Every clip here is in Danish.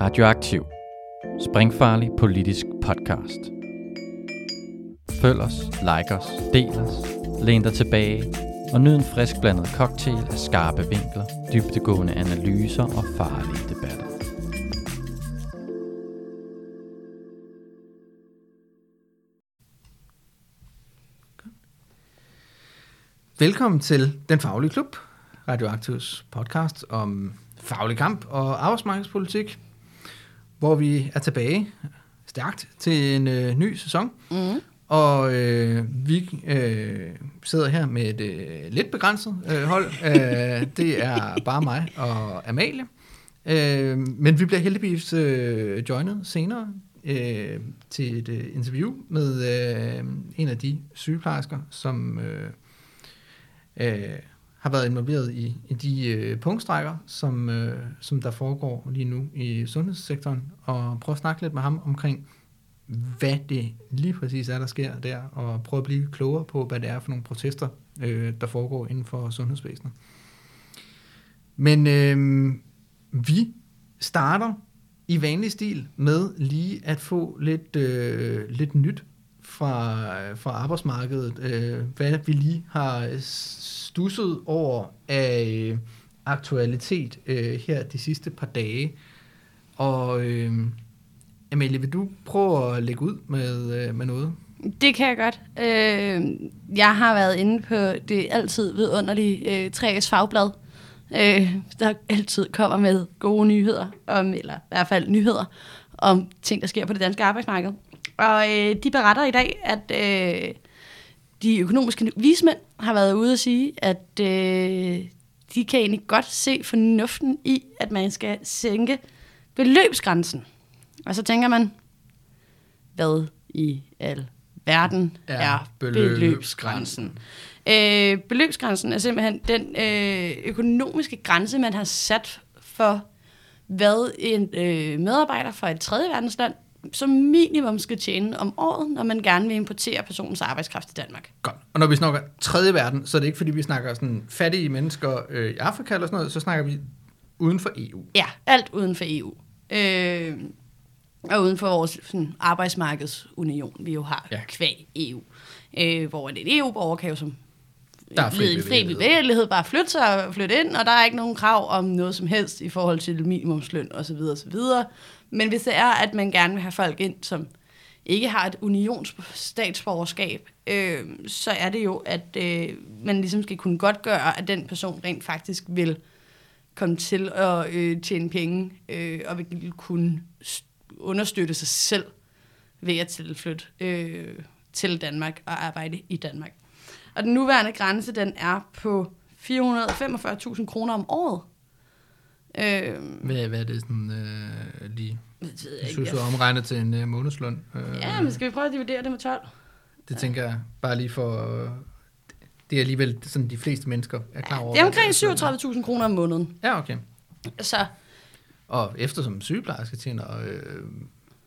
Radioaktiv. Springfarlig politisk podcast. Følg os, like os, del os, læn dig tilbage og nyd en frisk blandet cocktail af skarpe vinkler, dybtegående analyser og farlige debatter. Velkommen til Den Faglige Klub, Radioaktivs podcast om faglig kamp og arbejdsmarkedspolitik, hvor vi er tilbage stærkt til en øh, ny sæson. Mm. Og øh, vi øh, sidder her med et øh, lidt begrænset øh, hold. Øh, det er bare mig og Amalie. Øh, men vi bliver heldigvis øh, joinet senere øh, til et øh, interview med øh, en af de sygeplejersker, som øh, øh, har været involveret i, i de øh, punktstrækker, som, øh, som der foregår lige nu i sundhedssektoren, og prøve at snakke lidt med ham omkring, hvad det lige præcis er, der sker der, og prøve at blive klogere på, hvad det er for nogle protester, øh, der foregår inden for sundhedsvæsenet. Men øh, vi starter i vanlig stil med lige at få lidt, øh, lidt nyt fra, øh, fra arbejdsmarkedet, øh, hvad vi lige har stusset over af øh, aktualitet øh, her de sidste par dage. Og øh, Amalie, vil du prøve at lægge ud med, øh, med noget? Det kan jeg godt. Øh, jeg har været inde på det altid vidunderlige øh, 3S Fagblad, øh, der altid kommer med gode nyheder, om, eller i hvert fald nyheder om ting, der sker på det danske arbejdsmarked. Og øh, de beretter i dag, at øh, de økonomiske vismænd har været ude at sige, at øh, de kan egentlig godt se fornuften i, at man skal sænke beløbsgrænsen. Og så tænker man, hvad i al verden Er er, beløbsgrænsen? beløbsgrænsen? Øh, beløbsgrænsen er simpelthen den øh, økonomiske grænse, man har sat for, hvad en øh, medarbejder fra et tredje verdensland som minimum skal tjene om året, når man gerne vil importere personens arbejdskraft til Danmark. Godt. Og når vi snakker tredje verden, så er det ikke fordi, vi snakker sådan fattige mennesker øh, i Afrika eller sådan noget, så snakker vi uden for EU. Ja, alt uden for EU. Øh, og uden for vores sådan, arbejdsmarkedsunion, vi jo har Ja. kvæg EU. Øh, hvor et EU-borger kan jo som Der er fri i bevægelighed bare flytte sig og flytte ind, og der er ikke nogen krav om noget som helst i forhold til minimumsløn osv. osv. Men hvis det er, at man gerne vil have folk ind, som ikke har et unionsstatsborgerskab, øh, så er det jo, at øh, man ligesom skal kunne godt gøre, at den person rent faktisk vil komme til at øh, tjene penge, øh, og vil kunne understøtte sig selv ved at tilflytte øh, til Danmark og arbejde i Danmark. Og den nuværende grænse, den er på 445.000 kroner om året. Øh, Hvad, hvad er det sådan øh, lige? det ved jeg ikke. synes, du omregnet til en øh, månedsløn. Øh, Ja, men skal vi prøve at dividere det med 12? Det tænker jeg bare lige for... Øh, det er alligevel sådan, de fleste mennesker er klar over. Det er omkring deres løn er. 37.000 kroner om måneden. Ja, okay. Så Og eftersom sygeplejerske tjener øh,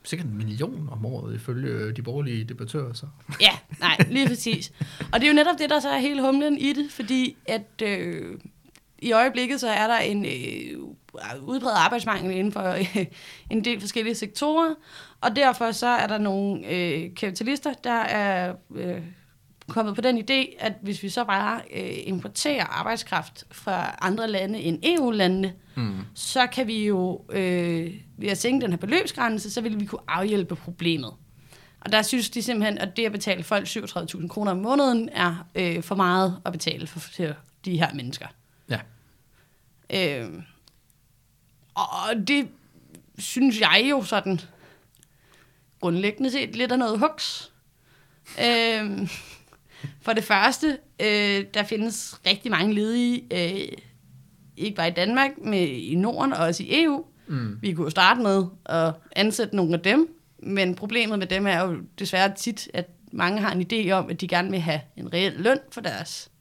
sikkert en million om året, ifølge øh, de borgerlige debattører, så... Ja, nej, lige præcis. Og det er jo netop det, der så er hele humlen i det, fordi at øh, i øjeblikket så er der en øh, udbredt arbejdsmangel inden for øh, en del forskellige sektorer, og derfor så er der nogle øh, kapitalister, der er øh, kommet på den idé, at hvis vi så bare øh, importerer arbejdskraft fra andre lande end EU-landene, Mm. så kan vi jo øh, ved at sænke den her beløbsgrænse, så vil vi kunne afhjælpe problemet. Og der synes de simpelthen, at det at betale folk 37.000 kroner om måneden er øh, for meget at betale for, til de her mennesker. Øh, og det synes jeg jo sådan grundlæggende set lidt af noget huks. Øh, for det første, øh, der findes rigtig mange ledige, øh, ikke bare i Danmark, men i Norden og også i EU. Mm. Vi kunne jo starte med at ansætte nogle af dem, men problemet med dem er jo desværre tit, at mange har en idé om, at de gerne vil have en reel løn for deres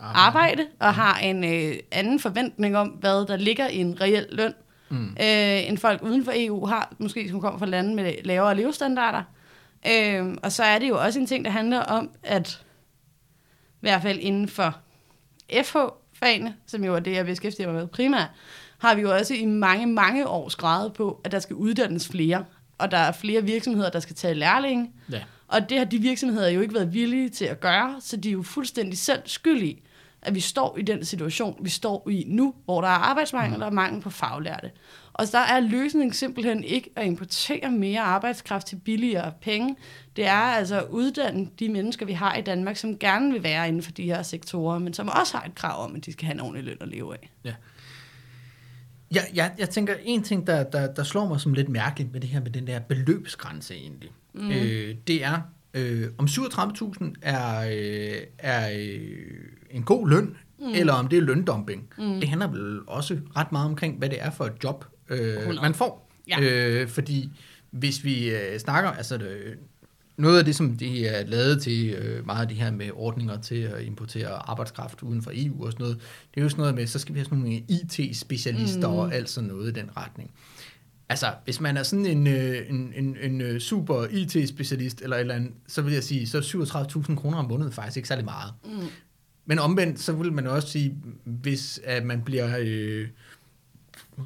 arbejde, og har en øh, anden forventning om, hvad der ligger i en reel løn, Mm. øh, end folk uden for EU har, måske som kommer fra lande med lavere levestandarder. Øh, og så er det jo også en ting, der handler om, at i hvert fald inden for FH-fagene, som jo er det, jeg beskæftiger mig med primært, har vi jo også i mange, mange år skrevet på, at der skal uddannes flere, og der er flere virksomheder, der skal tage lærlinge. Ja. Og det har de virksomheder jo ikke været villige til at gøre, så de er jo fuldstændig selv skyld i, at vi står i den situation, vi står i nu, hvor der er arbejdsmangel og mangel på faglærte. Og der er løsningen simpelthen ikke at importere mere arbejdskraft til billigere penge. Det er altså at uddanne de mennesker, vi har i Danmark, som gerne vil være inden for de her sektorer, men som også har et krav om, at de skal have en ordentlig løn at leve af. Ja. Ja, jeg, jeg tænker, en ting, der, der, der slår mig som lidt mærkeligt med det her med den der beløbsgrænse egentlig, mm. øh, det er, øh, om 37.000 er, øh, er øh, en god løn, mm. eller om det er løndumping. Mm. Det handler vel også ret meget omkring, hvad det er for et job, øh, 100. man får. Ja. Øh, fordi hvis vi øh, snakker, altså det, noget af det, som de er lavet til, øh, meget af det her med ordninger til at importere arbejdskraft uden for EU og sådan noget, det er jo sådan noget med, så skal vi have sådan nogle IT-specialister mm. og alt sådan noget i den retning. Altså, hvis man er sådan en, øh, en, en, en øh, super IT-specialist eller et eller andet, så vil jeg sige, så er 37.000 kroner om måneden faktisk ikke særlig meget. Mm. Men omvendt, så vil man også sige, hvis at man bliver øh,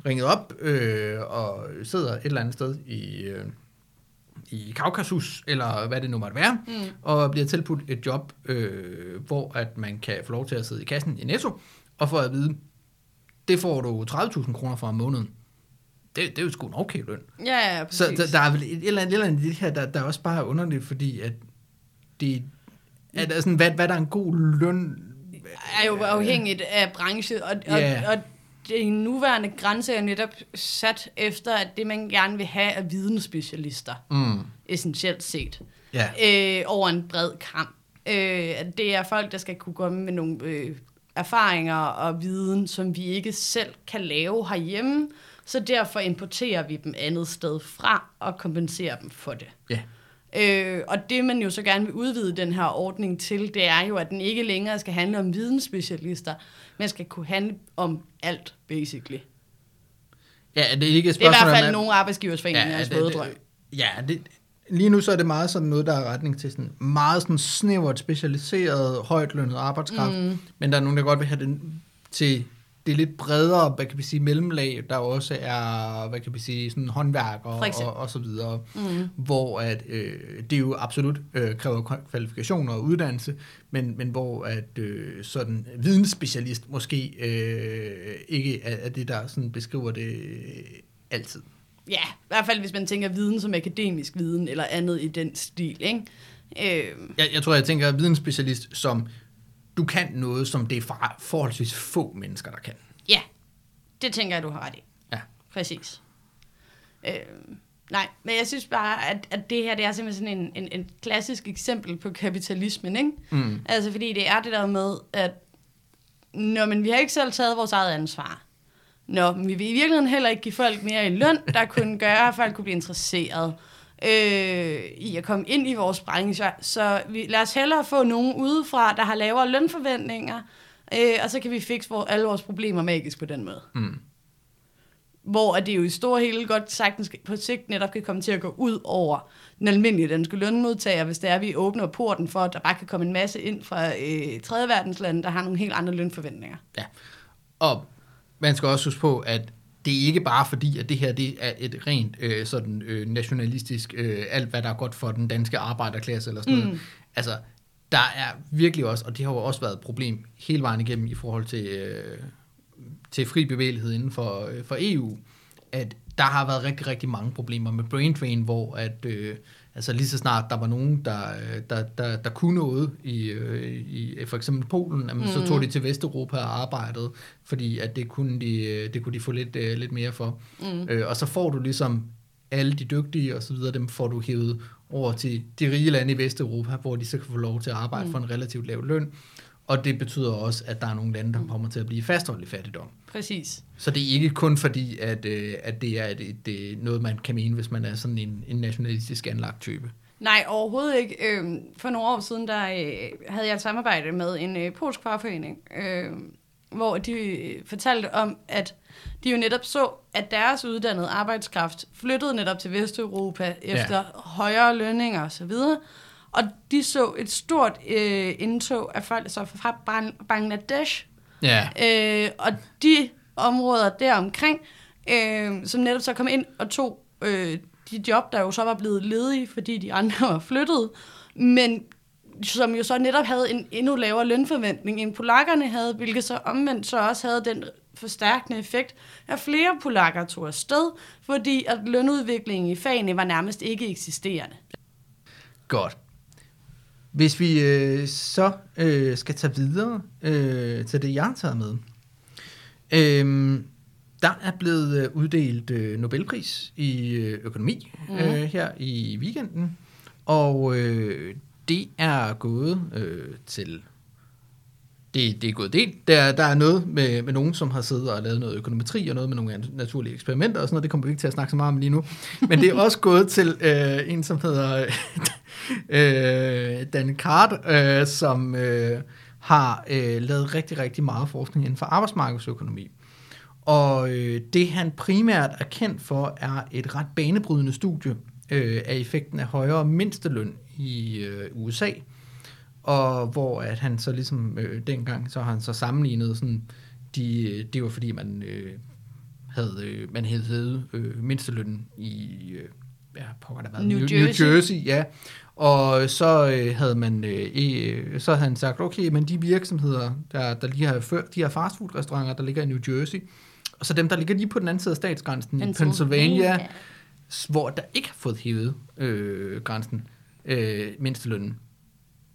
ringet op øh, og sidder et eller andet sted i, øh, i Kaukasus, eller hvad det nu måtte være, mm. og bliver tilbudt et job, øh, hvor at man kan få lov til at sidde i kassen i Netto, og få at vide, det får du 30.000 kroner for om måneden. Det, det er jo sgu en okay løn. Ja, ja, præcis. Så der, der er vel et eller andet, et eller andet det her, der, der er også bare underligt, fordi at det, at, altså, hvad, hvad der er en god løn, er jo afhængigt af branche, og, og, Ja. og den nuværende grænse er netop sat efter, at det, man gerne vil have, er vidensspecialister, Mm. essentielt set, Ja. øh, over en bred kamp. Øh, det er folk, der skal kunne komme med nogle øh, erfaringer og viden, som vi ikke selv kan lave herhjemme, så derfor importerer vi dem andet sted fra og kompenserer dem for det. Ja. Øh, og det, man jo så gerne vil udvide den her ordning til, det er jo, at den ikke længere skal handle om vidensspecialister, men skal kunne handle om alt, basically. Ja, det er ikke et Det er i spørgsmål hvert fald om, at- nogle arbejdsgiversforeningers ja, det, ja, det, lige nu så er det meget sådan noget, der er retning til sådan meget sådan snævert specialiseret, højtlønnet arbejdskraft, mm. men der er nogen, der godt vil have det til det lidt bredere, hvad kan vi sige, mellemlag, der også er, hvad kan vi sige, sådan håndværk og, og, og så videre, mm. hvor at, øh, det jo absolut øh, kræver kvalifikationer og uddannelse, men, men hvor at øh, sådan vidensspecialist måske øh, ikke er, er det, der sådan beskriver det øh, altid. Ja, i hvert fald hvis man tænker viden som akademisk viden, eller andet i den stil, ikke? Øh, Jeg, jeg tror, jeg tænker vidensspecialist som, du kan noget, som det er for, forholdsvis få mennesker, der kan. ja, det tænker jeg, du har ret i. Ja. Præcis. Øh, nej, men jeg synes bare, at, at det her det er simpelthen sådan en, en, en klassisk eksempel på kapitalismen, ikke? Mm. Altså, fordi det er det der med, at Nå, men vi har ikke selv taget vores eget ansvar. Nå, men vi vil i virkeligheden heller ikke give folk mere i løn, der kunne gøre, at folk kunne blive interesseret øh, i at komme ind i vores branche. Så vi, lad os hellere få nogen udefra, der har lavere lønforventninger, øh, og så kan vi fikse vores, alle vores problemer magisk på den måde. Mm. Hvor at det jo i store hele godt sagtens på sigt netop kan komme til at gå ud over den almindelige danske lønmodtager, hvis det er, at vi åbner porten for, at der bare kan komme en masse ind fra øh, tredje verdenslande, der har nogle helt andre lønforventninger. Ja. Og man skal også huske på, at det er ikke bare fordi, at det her det er et rent øh, sådan øh, nationalistisk, øh, alt hvad der er godt for den danske arbejderklasse eller sådan mm. noget. Altså, der er virkelig også, og det har jo også været et problem hele vejen igennem i forhold til, øh, til fri bevægelighed inden for, øh, for EU, at der har været rigtig, rigtig mange problemer med brain drain, hvor at, øh, altså lige så snart der var nogen, der, øh, der, der, der kunne noget i, øh, i for eksempel Polen, jamen, mm. så tog de til Vesteuropa og arbejdede, fordi at det kunne de, øh, det kunne de få lidt, lidt mere for. Mm. Øh, og så får du ligesom alle de dygtige og så videre, dem får du hævet over til de rige lande i Vesteuropa, hvor de så kan få lov til at arbejde mm. for en relativt lav løn. Og det betyder også, at der er nogle lande, der kommer til at blive fastholdt i fattigdom. Præcis. Så det er ikke kun fordi, at, øh, at det er et, et, et, noget, man kan mene, hvis man er sådan en, en nationalistisk anlagt type. Nej, overhovedet ikke. Øhm, For nogle år siden, der øh, havde jeg et samarbejde med en øh, polsk fagforening, øh, hvor de fortalte om, at de jo netop så, at deres uddannede arbejdskraft flyttede netop til Vesteuropa efter Ja. højere lønninger osv., og de så et stort øh, indtog af folk så fra Ban- Bangladesh, Ja. Øh, og de områder deromkring, øh, som netop så kom ind og tog øh, de job, der jo så var blevet ledige, fordi de andre var flyttet, men som jo så netop havde en endnu lavere lønforventning, end polakkerne havde, hvilket så omvendt så også havde den forstærkende effekt, at flere polakker tog afsted, fordi at lønudviklingen i fagene var nærmest ikke eksisterende. Godt. Hvis vi øh, så øh, skal tage videre øh, til det, jeg har taget med. Øh, der er blevet øh, uddelt øh, Nobelpris i øh, økonomi mm. øh, her i weekenden, og øh, det er gået øh, til det, det er gået delt. Der, der er noget med, med nogen, som har siddet og lavet noget økonometri og noget med nogle naturlige eksperimenter og sådan noget. Det kommer vi ikke til at snakke så meget om lige nu. Men det er også gået til øh, en, som hedder øh, Dan Card, øh, som øh, har øh, lavet rigtig, rigtig meget forskning inden for arbejdsmarkedsøkonomi. Og øh, det han primært er kendt for, er et ret banebrydende studie øh, af effekten af højere mindsteløn i øh, USA. Og hvor at han så ligesom øh, dengang, så har han så sammenlignet sådan, de, det var fordi man øh, havde, øh, man havde hævet øh, mindstelønnen i, øh, ja, pokker der været, New New, Jersey. New Jersey, ja. Og så øh, havde man øh, øh, så havde han sagt, okay, men de virksomheder, der, der lige har ført, de her fastfood-restauranter, der ligger i New Jersey, og så dem, der ligger lige på den anden side af statsgrænsen i Pennsylvania, hvor der ikke har fået hævet øh, grænsen, øh, mindstelønnen.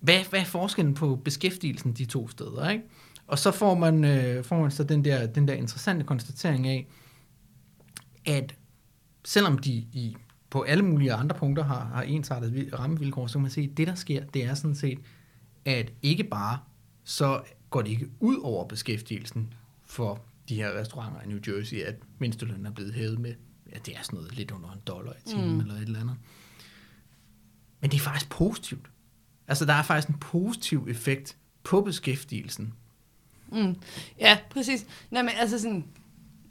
Hvad, hvad er forskellen på beskæftigelsen de to steder? Ikke? Og så får man, øh, får man så den der, den der interessante konstatering af, at selvom de i, på alle mulige andre punkter har, har ensartet vi- rammevilkår, så kan man se, at det der sker, det er sådan set, at ikke bare så går det ikke ud over beskæftigelsen for de her restauranter i New Jersey, at mindstelønnen er blevet hævet med, ja, det er sådan noget lidt under en dollar i timen mm. eller et eller andet. Men det er faktisk positivt. Altså, der er faktisk en positiv effekt på beskæftigelsen. Mm. Ja, præcis. Nej, men altså sådan,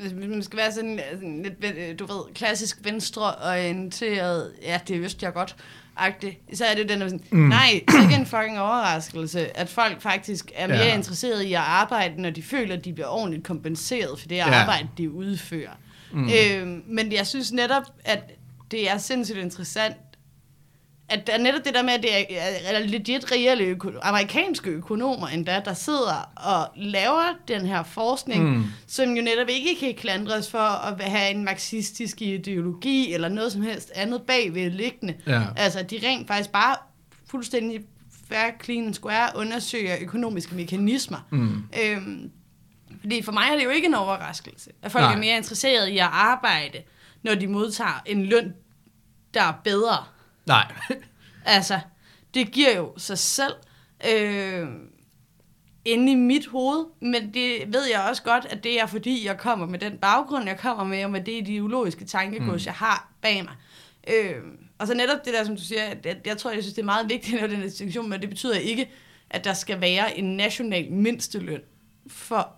hvis man skal være sådan, sådan lidt, øh, du ved, klassisk venstreorienteret, ja, det vidste jeg godt, agtigt, så er det den, der er sådan, mm. nej, så er det ikke en fucking overraskelse, at folk faktisk er mere Ja. interesserede i at arbejde, når de føler, at de bliver ordentligt kompenseret for det Ja. arbejde, de udfører. Mm. Øhm, men jeg synes netop, at det er sindssygt interessant, at der er netop det der med, at det er, er legit reelle øko- amerikanske økonomer endda, der sidder og laver den her forskning, mm. som jo netop ikke kan klandres for at have en marxistisk ideologi eller noget som helst andet bagved liggende. Ja. Altså, de rent faktisk bare fuldstændig fair, clean and square undersøger økonomiske mekanismer. Mm. Øhm, fordi for mig er det jo ikke en overraskelse, at folk Nej. Er mere interesserede i at arbejde, når de modtager en løn, der er bedre. Nej. Altså, det giver jo sig selv øh, inde i mit hoved, men det ved jeg også godt, at det er fordi, jeg kommer med den baggrund, jeg kommer med, og med det ideologiske tankegods, mm. jeg har bag mig. Øh, og så netop det der, som du siger, at jeg, jeg tror, jeg synes, det er meget vigtigt at lave den distinktion, men det betyder ikke, at der skal være en national mindsteløn for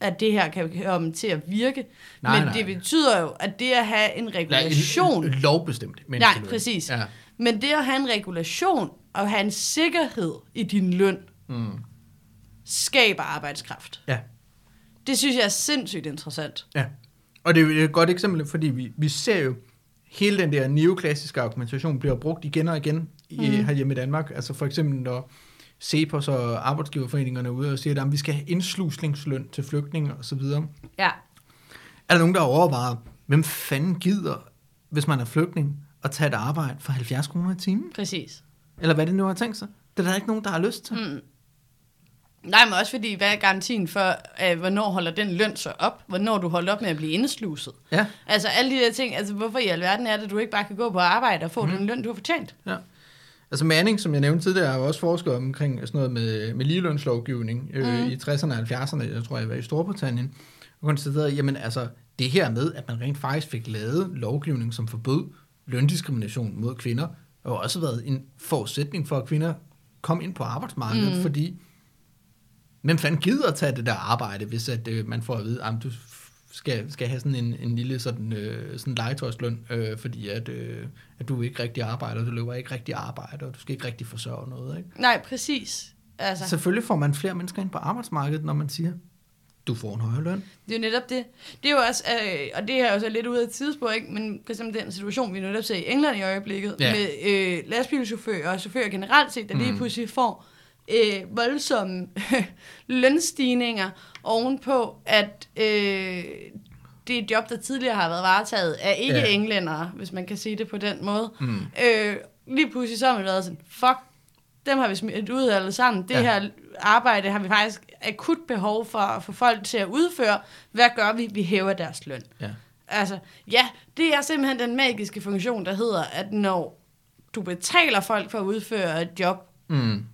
at det her kan komme til at virke. Nej, men nej. det betyder jo, at det at have en regulation... en, en lovbestemt Nej, mindsteløn. præcis. Ja. Men det at have en regulation og have en sikkerhed i din løn, Mm. skaber arbejdskraft. ja. Det synes jeg er sindssygt interessant. Ja, og det er et godt eksempel, fordi vi, vi ser jo, hele den der neoklassiske argumentation bliver brugt igen og igen i, mm. herhjemme i Danmark. Altså for eksempel, når CEPOS og arbejdsgiverforeningerne er ude og siger, at vi skal have indsluslingsløn til flygtninge osv. Ja. Er der nogen, der overvejer, hvem fanden gider, hvis man er flygtning, at tage et arbejde for 70 kroner i timen? Præcis. Eller hvad det nu har tænkt sig? Det er der ikke nogen, der har lyst til. Mm. Nej, men også fordi, hvad er garantien for, øh, hvornår holder den løn så op? Hvornår du holder op med at blive indsluset? Ja. Altså alle de der ting, altså hvorfor i alverden er det, at du ikke bare kan gå på arbejde og få mm. den løn, du har fortjent? Ja. Altså Manning, som jeg nævnte tidligere, har jo også forsket omkring sådan noget med, med ligelønslovgivning øh, Mhm. i 60'erne og 70'erne, jeg tror jeg var i Storbritannien, og konstaterede, jamen altså, det her med, at man rent faktisk fik lavet lovgivning, som forbød løndiskrimination mod kvinder, har også været en forudsætning for, at kvinder kom ind på arbejdsmarkedet, mm. fordi hvem fanden gider at tage det der arbejde, hvis at, øh, man får at vide, at du skal, skal have sådan en, en lille sådan, øh, sådan legetøjsløn, øh, fordi at, øh, at du ikke rigtig arbejder, du løber ikke rigtig arbejde, og du skal ikke rigtig forsørge noget. Ikke? Nej, præcis. Altså, Selvfølgelig får man flere mennesker ind på arbejdsmarkedet, når man siger, du får en højere løn. Det er jo netop det. Det er jo også, øh, og det er jo så lidt ude af tidsspor, ikke? men for eksempel den situation, vi netop ser i England i øjeblikket, Ja. med øh, lastbilchauffører og chauffører generelt set, der lige pludselig får øh, voldsomme lønstigninger ovenpå, at øh, det er et job, der tidligere har været varetaget af ikke Ja. ja. englændere, hvis man kan sige det på den måde. Mm. Øh, lige pludselig så har man været sådan, fuck, dem har vi smidt ud alle sammen. Det Ja. her arbejde har vi faktisk akut behov for at få folk til at udføre. Hvad gør vi? Vi hæver deres løn. Ja. Altså, ja, det er simpelthen den magiske funktion, der hedder, at når du betaler folk for at udføre et job, Mm.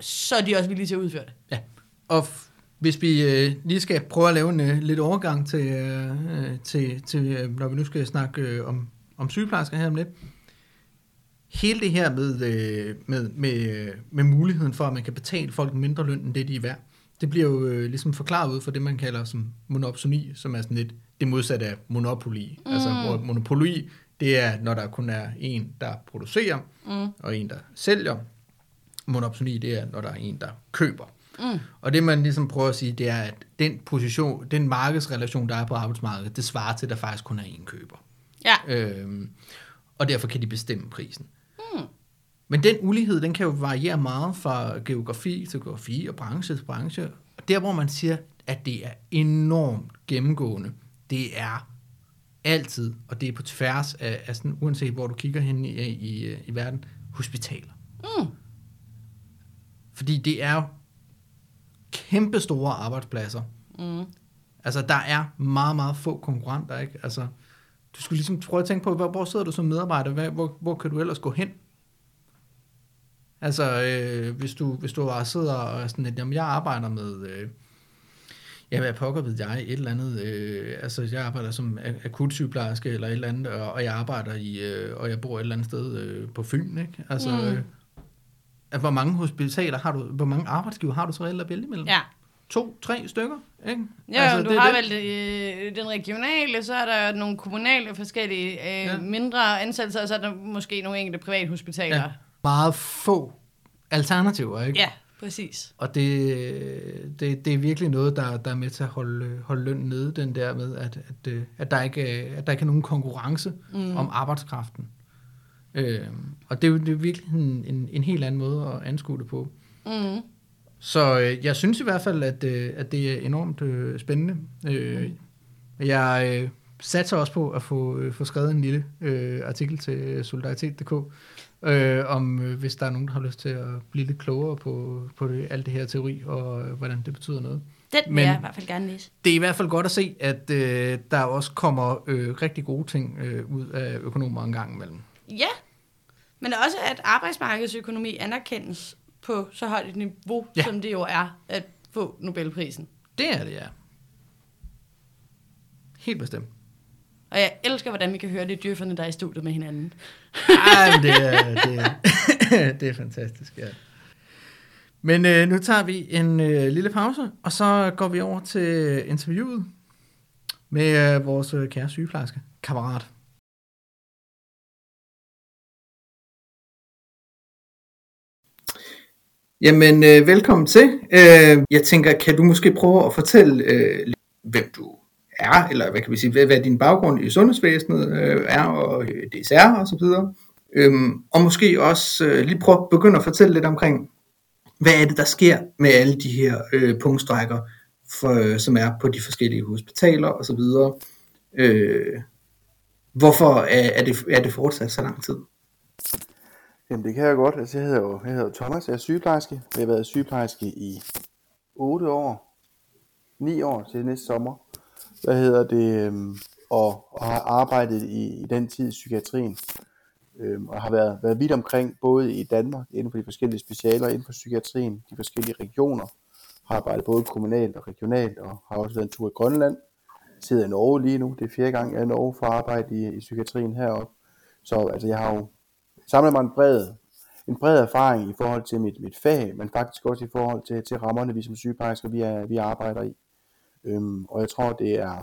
så er de også villige til at udføre det. Ja, og hvis vi øh, lige skal prøve at lave en øh, lidt overgang til, øh, til, til øh, når vi nu skal snakke øh, om, om sygeplejersker her om lidt. Hele det her med, øh, med, med, øh, med muligheden for, at man kan betale folk mindre løn, end det de er værd, det bliver jo øh, ligesom forklaret ud for det, man kalder som monopsoni, som er sådan lidt det modsatte af monopoli. Mm. Altså, hvor monopoli, det er, når der kun er en, der producerer, mm. og en, der sælger. Monopsoni, det er, når der er en, der køber. Mm. Og det, man ligesom prøver at sige, det er, at den position, den markedsrelation, der er på arbejdsmarkedet, det svarer til, at der faktisk kun er én køber. Ja, Øhm, og derfor kan de bestemme prisen. Mm. Men den ulighed, den kan jo variere meget fra geografi til geografi og branche til branche. Og der, hvor man siger, at det er enormt gennemgående, det er altid, og det er på tværs af, af sådan, uanset hvor du kigger hen i, i, i verden, hospitaler. Mm. Fordi det er kæmpe store arbejdspladser. Mm. Altså, der er meget, meget få konkurrenter, ikke? Altså, du skulle ligesom prøve at tænke på, hvor, hvor sidder du som medarbejder? Hvad, hvor, hvor kan du ellers gå hen? Altså, øh, hvis, du, hvis du bare sidder og er sådan lidt, jamen, jeg arbejder med, øh, ja, hvad pokker ved jeg, et eller andet, øh, altså, jeg arbejder som akutsygeplejerske eller et eller andet, og, og jeg arbejder i, øh, og jeg bor et eller andet sted øh, på Fyn, ikke? Altså, Mm. At hvor mange hospitaler har du, hvor mange arbejdsgiver har du så reelt at vælge imellem? ja. To, tre stykker, ikke? Ja, altså, du det har det. vel øh, den regionale, så er der nogle kommunale forskellige øh, Ja. mindre ansættelser, og så er der måske nogle enkelte privathospitaler. Ja. Meget få alternativer, ikke? ja præcis. Og det, det, det er virkelig noget, der, der er med til at holde, holde løn nede, den der med, at, at, øh, at, der, ikke, er- at der ikke er nogen konkurrence mm. om arbejdskraften. Øh, og det er jo det er virkelig en, en, en helt anden måde at anskue det på. Mm. Så øh, jeg synes i hvert fald, at, øh, at det er enormt øh, spændende. Øh, jeg øh, satser også på at få, øh, få skrevet en lille øh, artikel til solidaritet.dk, øh, om øh, hvis der er nogen, der har lyst til at blive lidt klogere på, på det, alt det her teori, og øh, hvordan det betyder noget. Den vil Men- jeg i hvert fald gerne læse. Det er i hvert fald godt at se, at øh, der også kommer øh, rigtig gode ting øh, ud af økonomer en gang imellem. Ja, men også at arbejdsmarkedsøkonomi anerkendes på så højt et niveau, Ja. som det jo er at få Nobelprisen. Det er det, ja. Helt bestemt. Og jeg elsker, hvordan vi kan høre det dyrferne, der er i studiet med hinanden. Ej, det er, det, er, det er fantastisk, ja. Men øh, nu tager vi en øh, lille pause, og så går vi over til interviewet med øh, vores øh, kære sygeplejerske, kammerat. Jamen, øh, velkommen til. Øh, jeg tænker, kan du måske prøve at fortælle, øh, hvem du er, eller hvad kan vi sige, hvad, hvad din baggrund i sundhedsvæsenet øh, er, og øh, DSR og så videre. Øhm, og måske også øh, lige prøve at begynde at fortælle lidt omkring, hvad er det, der sker med alle de her øh, punktstrækker, for, øh, som er på de forskellige hospitaler og så videre. Øh, hvorfor er, er, det, er det fortsat så lang tid? Jamen det kan jeg godt. Altså, jeg hedder jo jeg hedder Thomas, jeg er sygeplejerske. Jeg har været sygeplejerske i 8 år, 9 år til næste sommer. Hvad hedder det? øhm, Og, og har arbejdet i, i den tid i psykiatrien. Øhm, og har været, været vidt omkring, både i Danmark, inden for de forskellige specialer, inden for psykiatrien, de forskellige regioner. Har arbejdet både kommunalt og regionalt, og har også været en tur i Grønland. Sidder i Norge lige nu. Det er fjerde gang, jeg er i Norge for at arbejde i, i psykiatrien heroppe. Så altså, jeg har jo samlet mig en bred, en bred erfaring i forhold til mit, mit fag, men faktisk også i forhold til, til rammerne, vi som sygeplejersker vi, er, vi arbejder i. Øhm, og jeg tror, det er,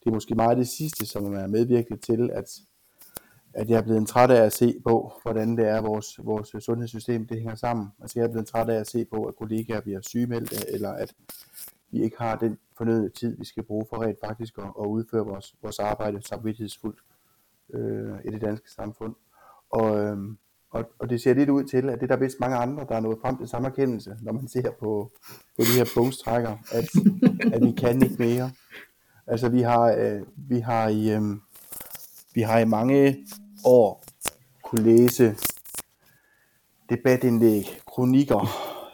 det er måske meget det sidste, som er medvirket til, at, at jeg er blevet træt af at se på, hvordan det er, vores, vores sundhedssystem det hænger sammen. Altså jeg er blevet træt af at se på, at kollegaer bliver sygemeldt, eller at vi ikke har den fornødne tid, vi skal bruge for rent faktisk at, at udføre vores, vores arbejde samvittighedsfuldt øh, i det danske samfund. Og, øh, og, og det ser lidt ud til, at det der vist mange andre, der er nået frem til samme erkendelse, når man ser på, på de her bogstrækker, at, at vi kan ikke mere. Altså vi har, øh, vi har i, øh, vi har i mange år kunne læse debatindlæg, kronikker,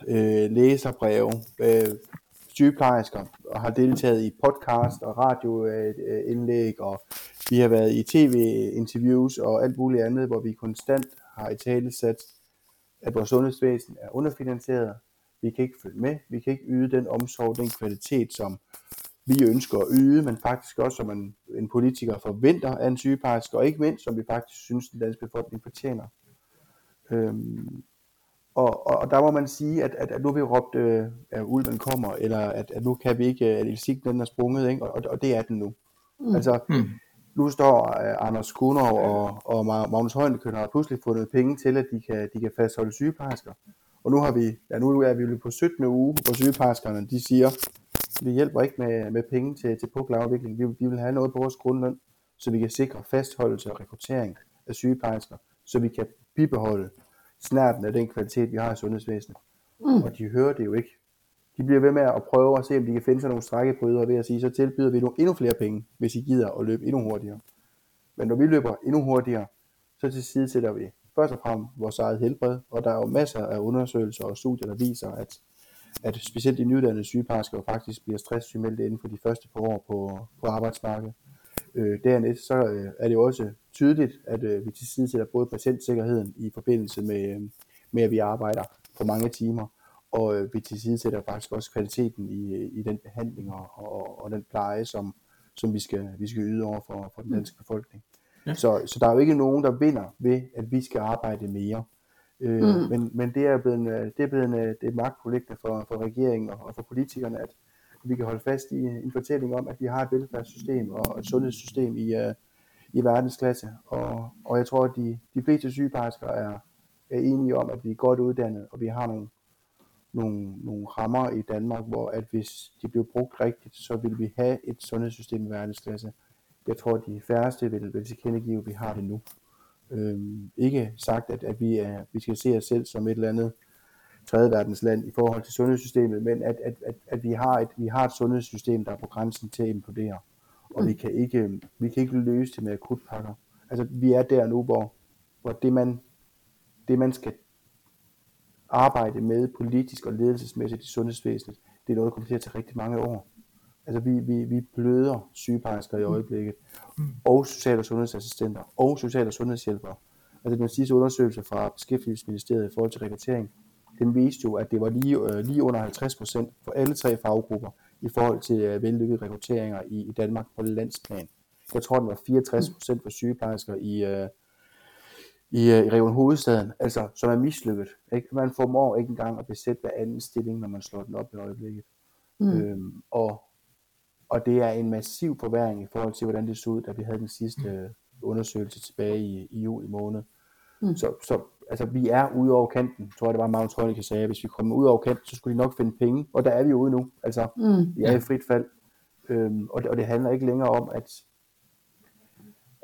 øh, læserbreve, øh, sygeplejersker, og har deltaget i podcast og radioindlæg, og vi har været i tv-interviews og alt muligt andet, hvor vi konstant har i tale sat, at vores sundhedsvæsen er underfinansieret. Vi kan ikke følge med, vi kan ikke yde den omsorg, den kvalitet, som vi ønsker at yde, men faktisk også som en, en politiker forventer af en sygeplejerske, og ikke mindst som vi faktisk synes, den danske befolkning fortjener. Øhm, og, og, og der må man sige, at, at, at nu har vi råbt, øh, at ulven kommer, eller at, at nu kan vi ikke, at elsigten den er sprunget, ikke? Og, og det er den nu. Mm. Altså, mm. Nu står uh, Anders Kuhnov og, og Magnus Højnekøn har pludselig fundet penge til, at de kan, de kan fastholde sygeplejersker. Og nu har vi, ja, nu er vi på 17. uge, hvor sygeplejerskerne, de siger, vi hjælper ikke med, med penge til, til pukkelafvikling. Vi, vi vil have noget på vores grundløn, så vi kan sikre fastholdelse og rekruttering af sygeplejersker, så vi kan bibeholde snærten af den kvalitet, vi har i sundhedsvæsenet. Mm. Og de hører det jo ikke. De bliver ved med at prøve at se, om de kan finde sig nogle strækkebrydere ved at sige, så tilbyder vi nu endnu flere penge, hvis I gider at løbe endnu hurtigere. Men når vi løber endnu hurtigere, så til side sætter vi først og fremmest vores eget helbred, og der er jo masser af undersøgelser og studier, der viser, at, at specielt de nyuddannede sygeplejersker faktisk bliver stresssygemeldte inden for de første par år på, på arbejdsmarkedet. Øh, dernæst så øh, er det jo også tydeligt, at øh, vi tilsidesætter både patientsikkerheden i forbindelse med, øh, med, at vi arbejder for mange timer, og øh, vi tilsidesætter faktisk også kvaliteten i, i den behandling og, og, og den pleje, som, som vi, skal, vi skal yde over for, for den danske befolkning. Ja. Så, så der er jo ikke nogen, der vinder ved, at vi skal arbejde mere. Øh, mm. men, men det er blevet, øh, det er blevet øh, det er magtprojekter for, for regeringen og, og for politikerne, at vi kan holde fast i en fortælling om, at vi har et velfærdssystem og et sundhedssystem i, uh, i verdensklasse. Og, og jeg tror, at de, de fleste sygeplejersker er, er enige om, at vi er godt uddannet, og vi har nogle, nogle, nogle rammer i Danmark, hvor at hvis de bliver brugt rigtigt, så vil vi have et sundhedssystem i verdensklasse. Jeg tror, at de færreste vil, vil tilkendegive, at vi har det nu. Øhm, ikke sagt, at, at vi, er, vi skal se os selv som et eller andet tredje verdens land i forhold til sundhedssystemet, men at, at, at, at vi, har et, vi har et sundhedssystem, der er på grænsen til at implodere. Og mm. vi, kan ikke, vi kan ikke løse det med akutpakker. Altså, vi er der nu, hvor, hvor det, man, det, man skal arbejde med politisk og ledelsesmæssigt i sundhedsvæsenet, det er noget, der kommer til at tage rigtig mange år. Altså, vi, vi, vi bløder sygeplejersker i mm. øjeblikket, mm. og social- og sundhedsassistenter, og social- og sundhedshjælpere. Altså, den sidste undersøgelse fra Beskæftigelsesministeriet i forhold til rekruttering, den viste jo, at det var lige, øh, lige under 50 procent for alle tre faggrupper i forhold til øh, vellykkede rekrutteringer i, i Danmark på landsplan. Jeg tror, den var 64 procent for sygeplejersker i, øh, i, øh, i Region Hovedstaden, altså som er mislykket. Ikke? Man formår ikke engang at besætte hver anden stilling, når man slår den op i øjeblikket. Mm. Øhm, og, og det er en massiv forværing i forhold til, hvordan det så ud, da vi havde den sidste øh, undersøgelse tilbage i, i juli måned. Mm. Så, så altså, vi er ude over kanten, tror jeg, det var Magnus Heunicke sagde, hvis vi kommer ud over kanten, så skulle de nok finde penge, og der er vi ude nu, altså, mm. vi er i frit fald, øhm, og, det, og det handler ikke længere om, at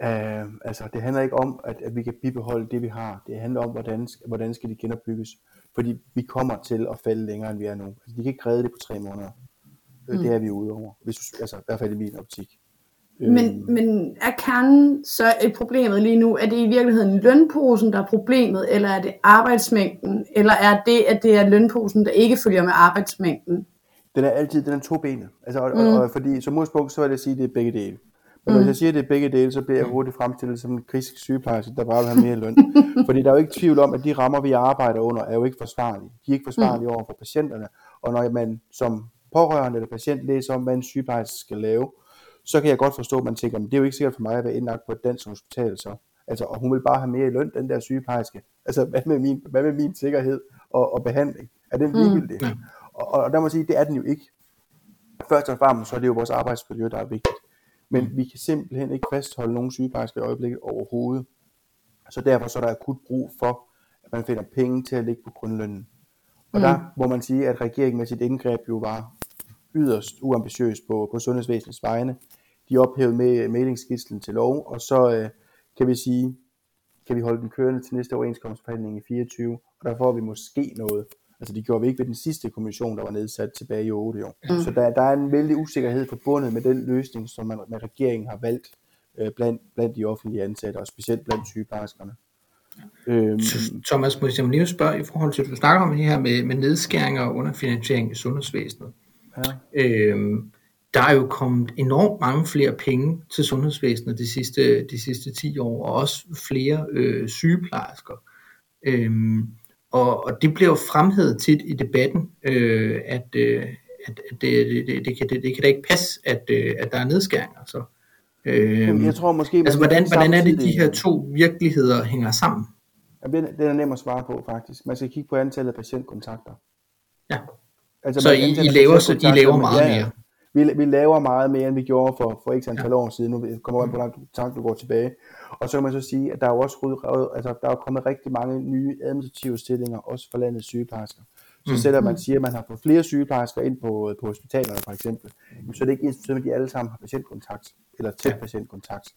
øh, altså, det handler ikke om, at, at vi kan bibeholde det, vi har, det handler om, hvordan, hvordan skal det genopbygges, fordi vi kommer til at falde længere, end vi er nu, altså, de kan ikke redde det på tre måneder, øh, mm. det er vi ude over, hvis, altså, i hvert fald i min optik. Men, øhm. men er kernen så et problemet lige nu? Er det i virkeligheden lønposen, der er problemet, eller er det arbejdsmængden, eller er det, at det er lønposen, der ikke følger med arbejdsmængden? Den er altid den er to benet. Altså, og, mm. og, og, fordi som udspunkt, så vil jeg sige, at det er begge dele. Men mm. hvis jeg siger, at det er begge dele, så bliver jeg hurtigt fremstillet som en kritisk sygeplejerske, der bare vil have mere løn. fordi der er jo ikke tvivl om, at de rammer, vi arbejder under, er jo ikke forsvarlige. De er ikke forsvarlige mm. over for patienterne. Og når man som pårørende eller patient læser om, hvad en sygeplejerske skal lave, så kan jeg godt forstå, at man tænker, men det er jo ikke sikkert for mig at være indlagt på et dansk hospital så. Altså, og hun vil bare have mere i løn, den der sygeplejerske. Altså, hvad med min, hvad med min sikkerhed og, og behandling? Er den ligegyldig? Mm. Og, og, der må jeg sige, det er den jo ikke. Først og fremmest, så er det jo vores arbejdsmiljø, der er vigtigt. Men vi kan simpelthen ikke fastholde nogen sygeplejersker i øjeblikket overhovedet. Så derfor så er der akut brug for, at man finder penge til at lægge på grundlønnen. Og mm. der må man sige, at regeringen med sit indgreb jo var yderst uambitiøst på, på sundhedsvæsenets vegne. De ophævede med mailingsskitslen til lov, og så øh, kan vi sige, kan vi holde den kørende til næste overenskomstforhandling i 24, og der får vi måske noget. Altså det gjorde vi ikke ved den sidste kommission, der var nedsat tilbage i 8 år. Mm. Så der, der er en vældig usikkerhed forbundet med den løsning, som man med regeringen har valgt øh, blandt, blandt de offentlige ansatte, og specielt blandt sygeplejerskerne. Øhm, Thomas, må jeg lige spørge i forhold til, at du snakker om det her med, med nedskæringer og underfinansiering i sundhedsvæsenet. Ja. Øhm, der er jo kommet enormt mange flere penge til sundhedsvæsenet de sidste, de sidste 10 år, og også flere øh, sygeplejersker. Øhm, og, og det bliver jo fremhævet tit i debatten, øh, at, øh, at, det, det, det, det, kan, det, det kan da ikke passe, at, øh, at der er nedskæringer. Så. Øh, Jamen, jeg tror måske, altså, hvordan, hvordan er det, de her to virkeligheder hænger sammen? Jamen, den er nem at svare på, faktisk. Man skal kigge på antallet af patientkontakter. Ja. Altså, så I, I, laver, så I laver meget ja, mere? Vi, vi laver meget mere, end vi gjorde for, for ikke antal ja. år siden. Nu kommer man på langt tanke, du går tilbage. Og så kan man så sige, at der er jo også altså, der er kommet rigtig mange nye administrative stillinger, også for landets sygeplejersker. Så mm. selvom man siger, at man har fået flere sygeplejersker ind på, på hospitalerne for eksempel, så er det ikke ens at de alle sammen har patientkontakt, eller tæt ja. patientkontakt.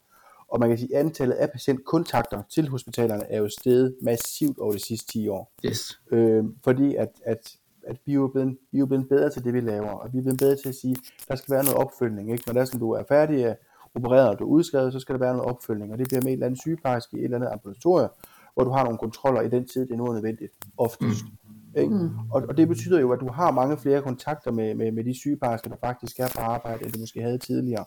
Og man kan sige, at antallet af patientkontakter til hospitalerne er jo steget massivt over de sidste 10 år. Yes. Øh, fordi at, at, at vi, er jo blevet, vi er blevet bedre til det, vi laver, og vi er blevet bedre til at sige, at der skal være noget opfølgning. Ikke? Når det er sådan, du er færdig opereret og du er udskrevet, så skal der være noget opfølgning, og det bliver med en eller anden sygeplejerske i et eller andet ambulatorium, hvor du har nogle kontroller i den tid, det er nu nødvendigt, oftest. Mm. Ikke? Mm. Og, og det betyder jo, at du har mange flere kontakter med, med, med de sygeplejersker, der faktisk er på arbejde, end du måske havde tidligere.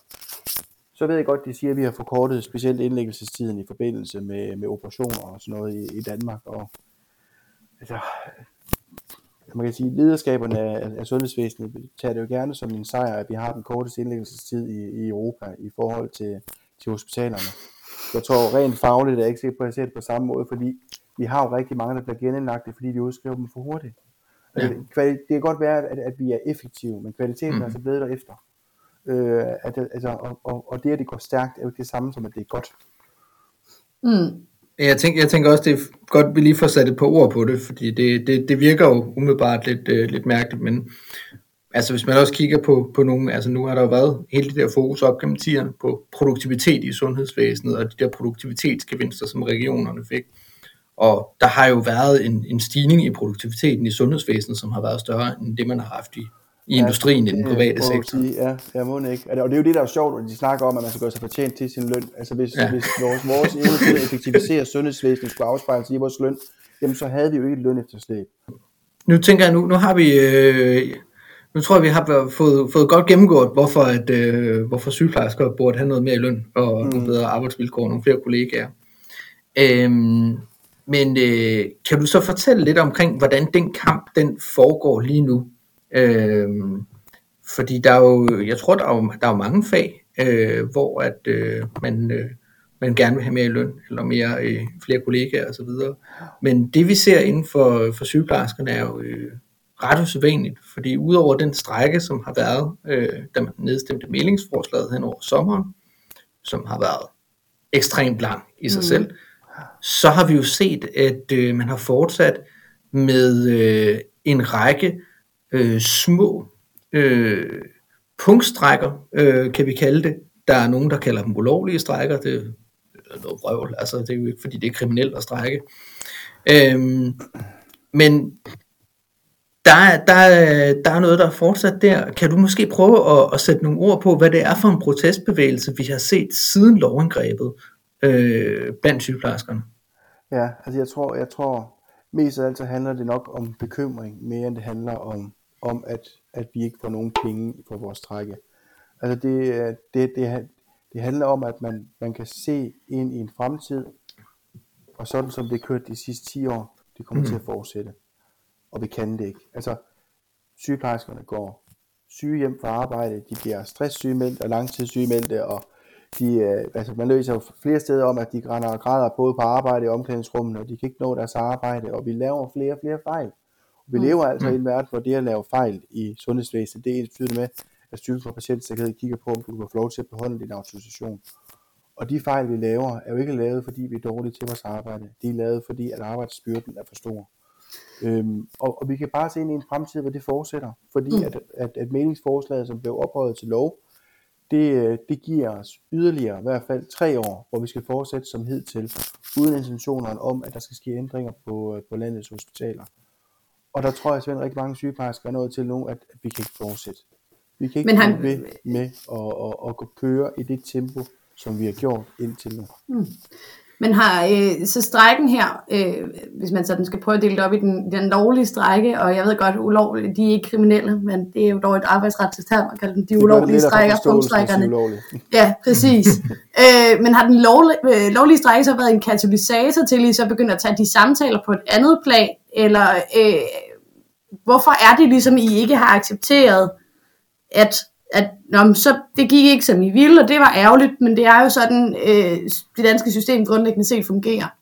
Så ved jeg godt, de siger, at vi har forkortet specielt indlæggelsestiden i forbindelse med, med operationer og sådan noget i, i Danmark. Og, altså, man kan sige, lederskaberne af, af sundhedsvæsenet tager det jo gerne som en sejr, at vi har den korteste indlæggelsestid i, i Europa i forhold til, til hospitalerne. Jeg tror rent fagligt, at jeg ikke sikker på, at jeg ser det på samme måde, fordi vi har jo rigtig mange, der bliver genindlagt, fordi vi udskriver dem for hurtigt. Ja. Det, det kan godt være, at, at vi er effektive, men kvaliteten mm. er altså blevet derefter. Øh, at, altså, og, og, og det, at det går stærkt, er jo ikke det samme som, at det er godt. Mm. Jeg tænker, jeg tænker også, det er godt, at vi lige får sat et par ord på det, fordi det, det, det virker jo umiddelbart lidt, øh, lidt mærkeligt, men altså hvis man også kigger på, på nogle, altså nu har der jo været hele det der fokus op gennem tiden på produktivitet i sundhedsvæsenet, og de der produktivitetsgevinster, som regionerne fik. Og der har jo været en, en stigning i produktiviteten i sundhedsvæsenet, som har været større end det, man har haft i, i ja, industrien i den private sektor. Sige, ja, jeg må ikke. Og det er jo det, der er sjovt, at de snakker om, at man skal gøre sig fortjent til sin løn. Altså hvis, ja. hvis vores, vores evne til at effektivisere sundhedsvæsenet skulle afspejle sig i vores løn, jamen så havde vi jo ikke et løn efterslæb. Nu tænker jeg, nu, nu har vi... Øh, nu tror jeg, vi har fået, fået godt gennemgået, hvorfor, at, øh, hvorfor sygeplejersker burde have noget mere i løn, og mm. nogle bedre arbejdsvilkår, og nogle flere kollegaer. Øhm, men øh, kan du så fortælle lidt omkring, hvordan den kamp den foregår lige nu? Øh, fordi der er jo, jeg tror, der er jo, der er jo mange fag, øh, hvor at øh, man, øh, man gerne vil have mere i løn, eller mere, øh, flere kollegaer osv. Men det vi ser inden for, for sygeplejerskerne er jo øh, ret usædvanligt, fordi udover den strække, som har været, øh, da man nedstemte mailingsforslaget hen over sommeren, som har været ekstremt lang i sig mm. selv, så har vi jo set, at øh, man har fortsat med øh, en række øh, små øh, punktstrækker, øh, kan vi kalde det. Der er nogen, der kalder dem ulovlige strækker. Det er noget vrøvl. Altså, det er jo ikke, fordi det er kriminelt at strække. Øhm, men der, der, der er noget, der er fortsat der. Kan du måske prøve at, at sætte nogle ord på, hvad det er for en protestbevægelse, vi har set siden lovangrebet øh, blandt sygeplejerskerne? Ja, altså jeg tror, jeg tror mest af alt så handler det nok om bekymring, mere end det handler om om, at, at vi ikke får nogen penge for vores trække. Altså det, det, det, det handler om, at man, man kan se ind i en fremtid, og sådan som det kørt de sidste 10 år, det kommer mm. til at fortsætte. Og vi kan det ikke. Altså, sygeplejerskerne går syge hjem fra arbejde, de bliver stresssygemeldte og langtidssygemeldte, og de, øh, altså man løser jo flere steder om, at de grænder og græder både på arbejde i omklædningsrummet, og de kan ikke nå deres arbejde, og vi laver flere og flere fejl. Vi mm. lever altså mm. i en verden, hvor det at lave fejl i sundhedsvæsenet, det er ens med, at Styrelsen for Patientsikkerhed kigger på, om du kan få lov til at beholde din autorisation. Og de fejl, vi laver, er jo ikke lavet, fordi vi er dårlige til vores arbejde. De er lavet, fordi at arbejdsbyrden er for stor. Øhm, og, og vi kan bare se ind i en fremtid, hvor det fortsætter, fordi mm. at, at, at meningsforslaget, som blev ophøjet til lov, det, øh, det giver os yderligere i hvert fald tre år, hvor vi skal fortsætte som hidtil, uden intentionerne om, at der skal ske ændringer på, øh, på landets hospitaler. Og der tror jeg, at rigtig mange sygeplejersker er nået til nu, at, at vi kan ikke fortsætte. Vi kan ikke Men han- han... ved med at, at, at køre i det tempo, som vi har gjort indtil nu. Men har øh, så strækken her, øh, hvis man sådan skal prøve at dele det op i den, den lovlige strække, og jeg ved godt, ulovlige, de er ikke kriminelle, men det er jo dog et arbejdsretligt term at kalde dem de ulovlige strækker, punktstrækkerne. Ja, præcis. øh, men har den lovlige, øh, lovlige strække så været en katalysator til, at I så begynder at tage de samtaler på et andet plan, eller øh, hvorfor er det ligesom, I ikke har accepteret, at, at nå, så, det gik ikke som I ville, og det var ærgerligt, men det er jo sådan, øh, det danske system grundlæggende set fungerer.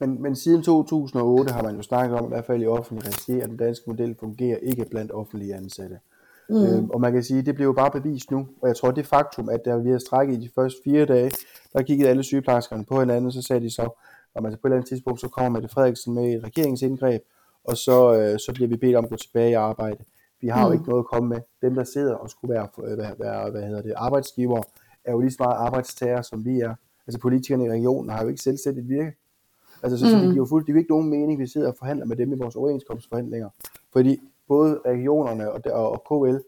Men, men siden 2008 har man jo snakket om, i hvert fald i offentlig regi, at den danske model fungerer ikke blandt offentlige ansatte. Mm. Øhm, og man kan sige, at det bliver jo bare bevist nu. Og jeg tror, det faktum, at der vi har strækket i de første fire dage, der kiggede alle sygeplejerskerne på hinanden, og så sagde de så, at man på et eller andet tidspunkt, så kommer Mette Frederiksen med et regeringsindgreb, og så, øh, så bliver vi bedt om at gå tilbage i arbejde. Vi har mm. jo ikke noget at komme med. Dem, der sidder og skulle være, øh, være, være hvad hedder det, arbejdsgiver, er jo lige så meget arbejdstager, som vi er. Altså politikerne i regionen har jo ikke selvstændigt virke. Altså, så, mm. så det giver jo fuldt, det giver ikke nogen mening, vi sidder og forhandler med dem i vores overenskomstforhandlinger. Fordi både regionerne og, og, og KL,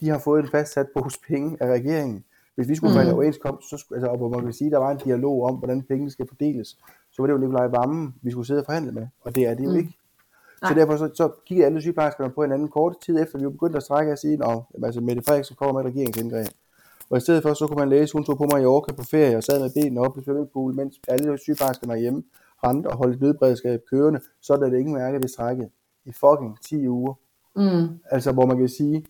de har fået en fastsat pose penge af regeringen. Hvis vi skulle forhandle overenskomst, så skulle, altså, og hvor man kan sige, der var en dialog om, hvordan pengene skal fordeles, så var det jo Nikolaj Vammen, vi skulle sidde og forhandle med, og det er det jo ikke. Så derfor så, så kiggede alle sygeplejerskerne på hinanden kort tid efter, vi var begyndt at strække og sige, at altså, Mette Frederiksen kommer med et regeringsindgreb. Og i stedet for, så kunne man læse, hun tog på Mallorca på ferie og sad med benene op i swimmingpool, mens alle sygeplejerskerne var hjemme, rendte og holdt et nødberedskab kørende, så er det ingen mærke ved strækket i fucking 10 uger. Mm. Altså, hvor man kan sige,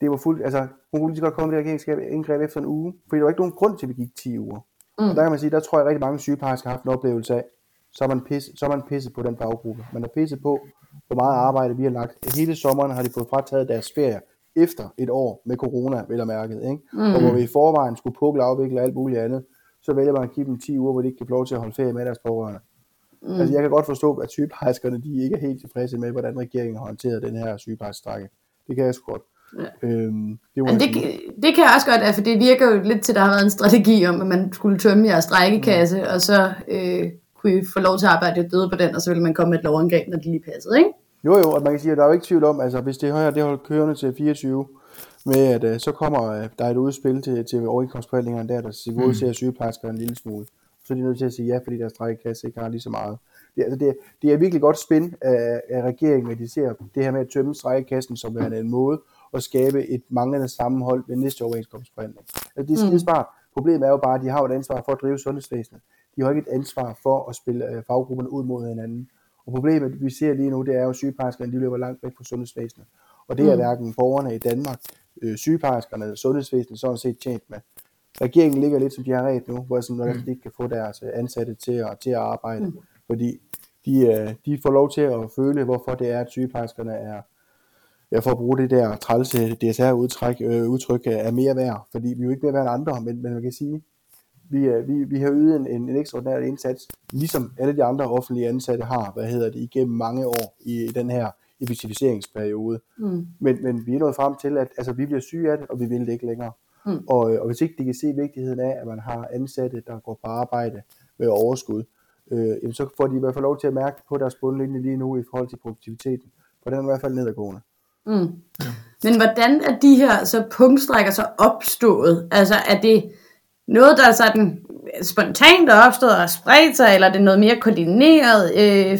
det var fuldt, altså, hun kunne lige så godt komme med det regeringsindgreb efter en uge, fordi der var ikke nogen grund til, at vi gik 10 uger. Mm. Og der kan man sige, der tror jeg rigtig mange sygeplejersker har haft en oplevelse af, så er man, pisse, så er man pisset på den faggruppe. Man har pisset på, hvor meget arbejde vi har lagt. Hele sommeren har de fået frataget deres ferie efter et år med corona, vel og mærket. Ikke? Mm. Og hvor vi i forvejen skulle pukle afvikle og alt muligt andet, så vælger man at give dem 10 uger, hvor de ikke kan få lov til at holde ferie med deres pårørende. Mm. Altså jeg kan godt forstå, at sygeplejerskerne de ikke er helt tilfredse med, hvordan regeringen har håndteret den her sygeplejerskestrække. Det kan jeg sgu godt. Ja. Øhm, det, Men det, det kan jeg også godt, for det virker jo lidt til, at der har været en strategi om, at man skulle tømme jeres strækkekasse, mm. og så øh, kunne I få lov til at arbejde lidt døde på den, og så ville man komme med et lovangreb, når det lige passede, ikke? Jo jo, og man kan sige, at der er jo ikke tvivl om, altså hvis det her det holder kørende til 24, med at uh, så kommer uh, der er et udspil til, til overenskomstforhandlingerne der, der til gode ser mm. sygeplejersker en lille smule. Så er de nødt til at sige ja, fordi deres strækkekasse ikke har lige så meget. Det, altså det, det er virkelig godt spin af, af regeringen, at de ser det her med at tømme strækkekassen som er en måde at skabe et manglende sammenhold ved næste overenskomstforhandling. Altså det er skide smart. Problemet er jo bare, at de har et ansvar for at drive sundhedsvæsenet. De har ikke et ansvar for at spille uh, faggrupperne ud mod hinanden. Og problemet, vi ser lige nu, det er jo, at sygeplejerskerne de løber langt væk fra sundhedsvæsenet. Og det er Mm. hverken borgerne i Danmark, øh, sygeplejerskerne eller sundhedsvæsenet sådan set tjent med. Regeringen ligger lidt som de har ret nu, hvor sådan, hvordan de ikke kan få deres øh, ansatte til at, til at arbejde. Mm. Fordi de, øh, de får lov til at føle, hvorfor det er, at sygeplejerskerne er, ja, for at bruge det der trælse DSR-udtryk, øh, udtryk, øh, er mere værd. Fordi vi er jo ikke mere værd end andre, men, men man kan sige, vi, øh, vi, vi har ydet en, en, en ekstraordinær indsats, ligesom alle de andre offentlige ansatte har, hvad hedder det, igennem mange år i, i den her effektiviseringsperiode. Mm. Men, men vi er nået frem til, at altså, vi bliver syge af det, og vi vil det ikke længere. Mm. Og, øh, og hvis ikke de kan se vigtigheden af, at man har ansatte, der går på arbejde med overskud, øh, jamen, så får de i hvert fald lov til at mærke på deres bundlinje lige nu i forhold til produktiviteten. For den er i hvert fald nedadgående. Mm. Men hvordan er de her så punktstrækker så opstået? Altså er det noget, der er sådan spontant er opstået og spredt sig, eller er det noget mere koordineret øh,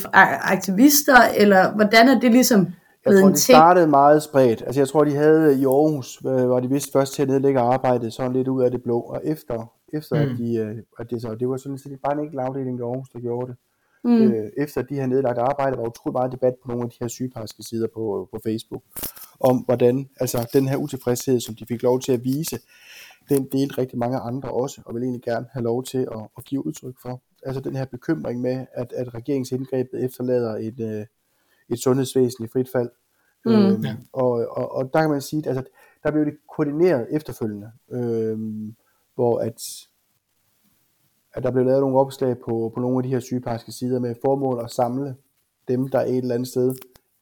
aktivister, eller hvordan er det ligesom Jeg tror, de startede meget spredt. Altså, jeg tror, de havde i Aarhus, øh, var de vist først til at nedlægge arbejdet sådan lidt ud af det blå. Og efter, efter mm. at, de, øh, at det, så, det var sådan set bare en enkelt afdeling i Aarhus, der gjorde det. Mm. Øh, efter de her nedlagt arbejde, var utrolig meget debat på nogle af de her sygeplejerske sider på, på Facebook, om hvordan, altså den her utilfredshed, som de fik lov til at vise, den delte rigtig mange andre også, og vil egentlig gerne have lov til at, at give udtryk for. Altså den her bekymring med, at, at regeringsindgrebet efterlader et, øh, et sundhedsvæsen i frit fald. Mm. Øhm, Ja. og, og, og der kan man sige, at altså, der blev det koordineret efterfølgende, øhm, hvor at, at der blev lavet nogle opslag på, på nogle af de her sygeplejerske sider med formål at samle dem, der et eller andet sted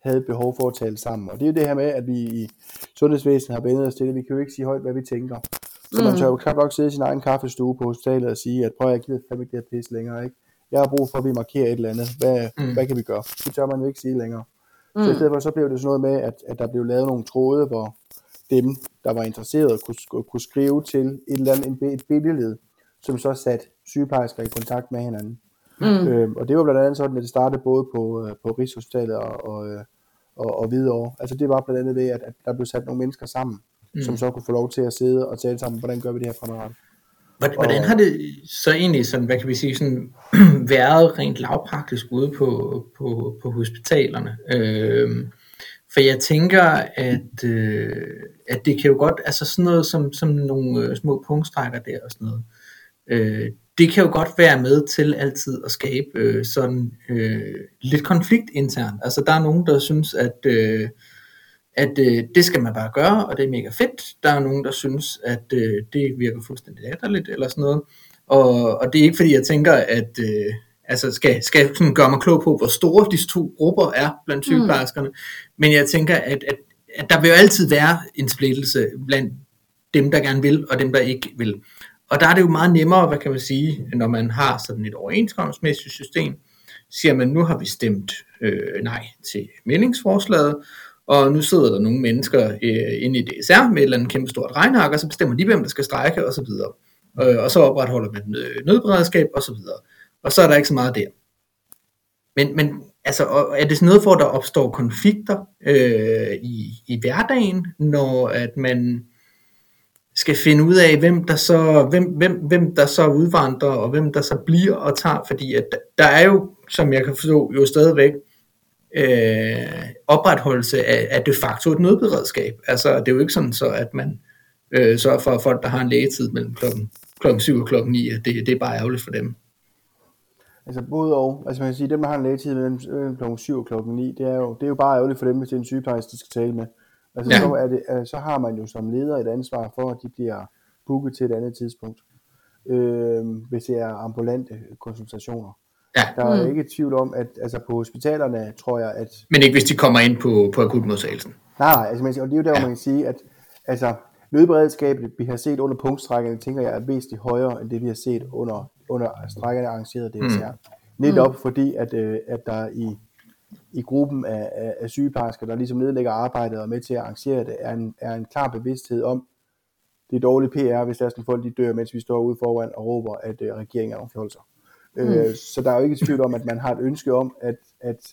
havde behov for at tale sammen. Og det er jo det her med, at vi i sundhedsvæsenet har vendt os til det. Vi kan jo ikke sige højt, hvad vi tænker. Så man tør jo knap nok sidde i sin egen kaffestue på hospitalet og sige, at prøv at jeg gider fandme ikke det her pis længere, ikke? Jeg har brug for, at vi markerer et eller andet. Hvad, mm. hvad kan vi gøre? Det tør man jo ikke sige længere. Mm. Så i stedet for, så blev det sådan noget med, at, at der blev lavet nogle tråde, hvor dem, der var interesserede, kunne, kunne skrive til et eller andet et billede, som så satte sygeplejersker i kontakt med hinanden. Mm. Øhm, og det var blandt andet sådan, at det startede både på, øh, på Rigshospitalet og, og, øh, og, og videre. Altså det var blandt andet ved, at, at der blev sat nogle mennesker sammen, mm. som så kunne få lov til at sidde og tale sammen, hvordan gør vi det her fremadrettet. Hvordan har det så egentlig sådan, hvad kan vi sige, sådan, været rent lavpraktisk ude på, på, på hospitalerne? Øh, for jeg tænker, at, øh, at det kan jo godt, altså sådan noget som, som nogle øh, små punktstrækker der og sådan noget, øh, det kan jo godt være med til altid at skabe øh, sådan øh, lidt konflikt internt. Altså der er nogen, der synes, at, øh, at øh, det skal man bare gøre, og det er mega fedt. Der er nogen, der synes, at øh, det virker fuldstændig latterligt, eller sådan noget. Og, og det er ikke fordi, jeg tænker, at... Øh, altså skal, skal sådan gøre mig klog på, hvor store disse to grupper er blandt mm. sygeplejerskerne. Mm. Men jeg tænker, at, at, at der vil jo altid være en splittelse blandt dem, der gerne vil, og dem, der ikke vil. Og der er det jo meget nemmere, hvad kan man sige, når man har sådan et overenskomstmæssigt system, siger man, nu har vi stemt øh, nej til meldingsforslaget, og nu sidder der nogle mennesker øh, inde i DSR med et eller andet kæmpe stort regnark, og så bestemmer de, hvem der skal strække, og så videre. Øh, og så opretholder man øh, nødberedskab, og så videre. Og så er der ikke så meget der. Men, men altså, er det sådan noget for, at der opstår konflikter øh, i, i hverdagen, når at man skal finde ud af, hvem der så, hvem, hvem, hvem der så udvandrer, og hvem der så bliver og tager, fordi at der er jo, som jeg kan forstå, jo stadigvæk øh, opretholdelse af, af de facto et nødberedskab. Altså, det er jo ikke sådan så, at man øh, sørger for, at folk, der har en lægetid mellem klokken, klokken 7 og klokken 9, at det, det er bare ærgerligt for dem. Altså både og. Altså man kan sige, dem der har en lægetid mellem klokken 7 og klokken 9, det er jo, det er jo bare ærgerligt for dem, hvis det er en sygeplejerske, de skal tale med. Altså ja. så, er det, så har man jo som leder et ansvar for, at de bliver booket til et andet tidspunkt. Øh, hvis det er ambulante konsultationer. Ja. Der er mm. ikke tvivl om, at altså på hospitalerne tror jeg, at... Men ikke hvis de kommer ind på, på akutmodtagelsen. Nej, nej, altså, og det er jo der, ja. hvor man kan sige, at altså, nødberedskabet, vi har set under punktstrækkerne, tænker jeg, er væsentligt højere, end det vi har set under, under strækkerne arrangeret DSR. Mm. Netop mm. fordi, at, øh, at der i, i gruppen af, af, af sygeplejersker, der ligesom nedlægger arbejdet og er med til at arrangere det, er en, er en klar bevidsthed om, det er dårlig PR, hvis der er sådan folk, de dør, mens vi står ude foran og råber, at øh, regeringen er nogle fjolser. Mm. Øh, så der er jo ikke tvivl om, at man har et ønske om, at, at,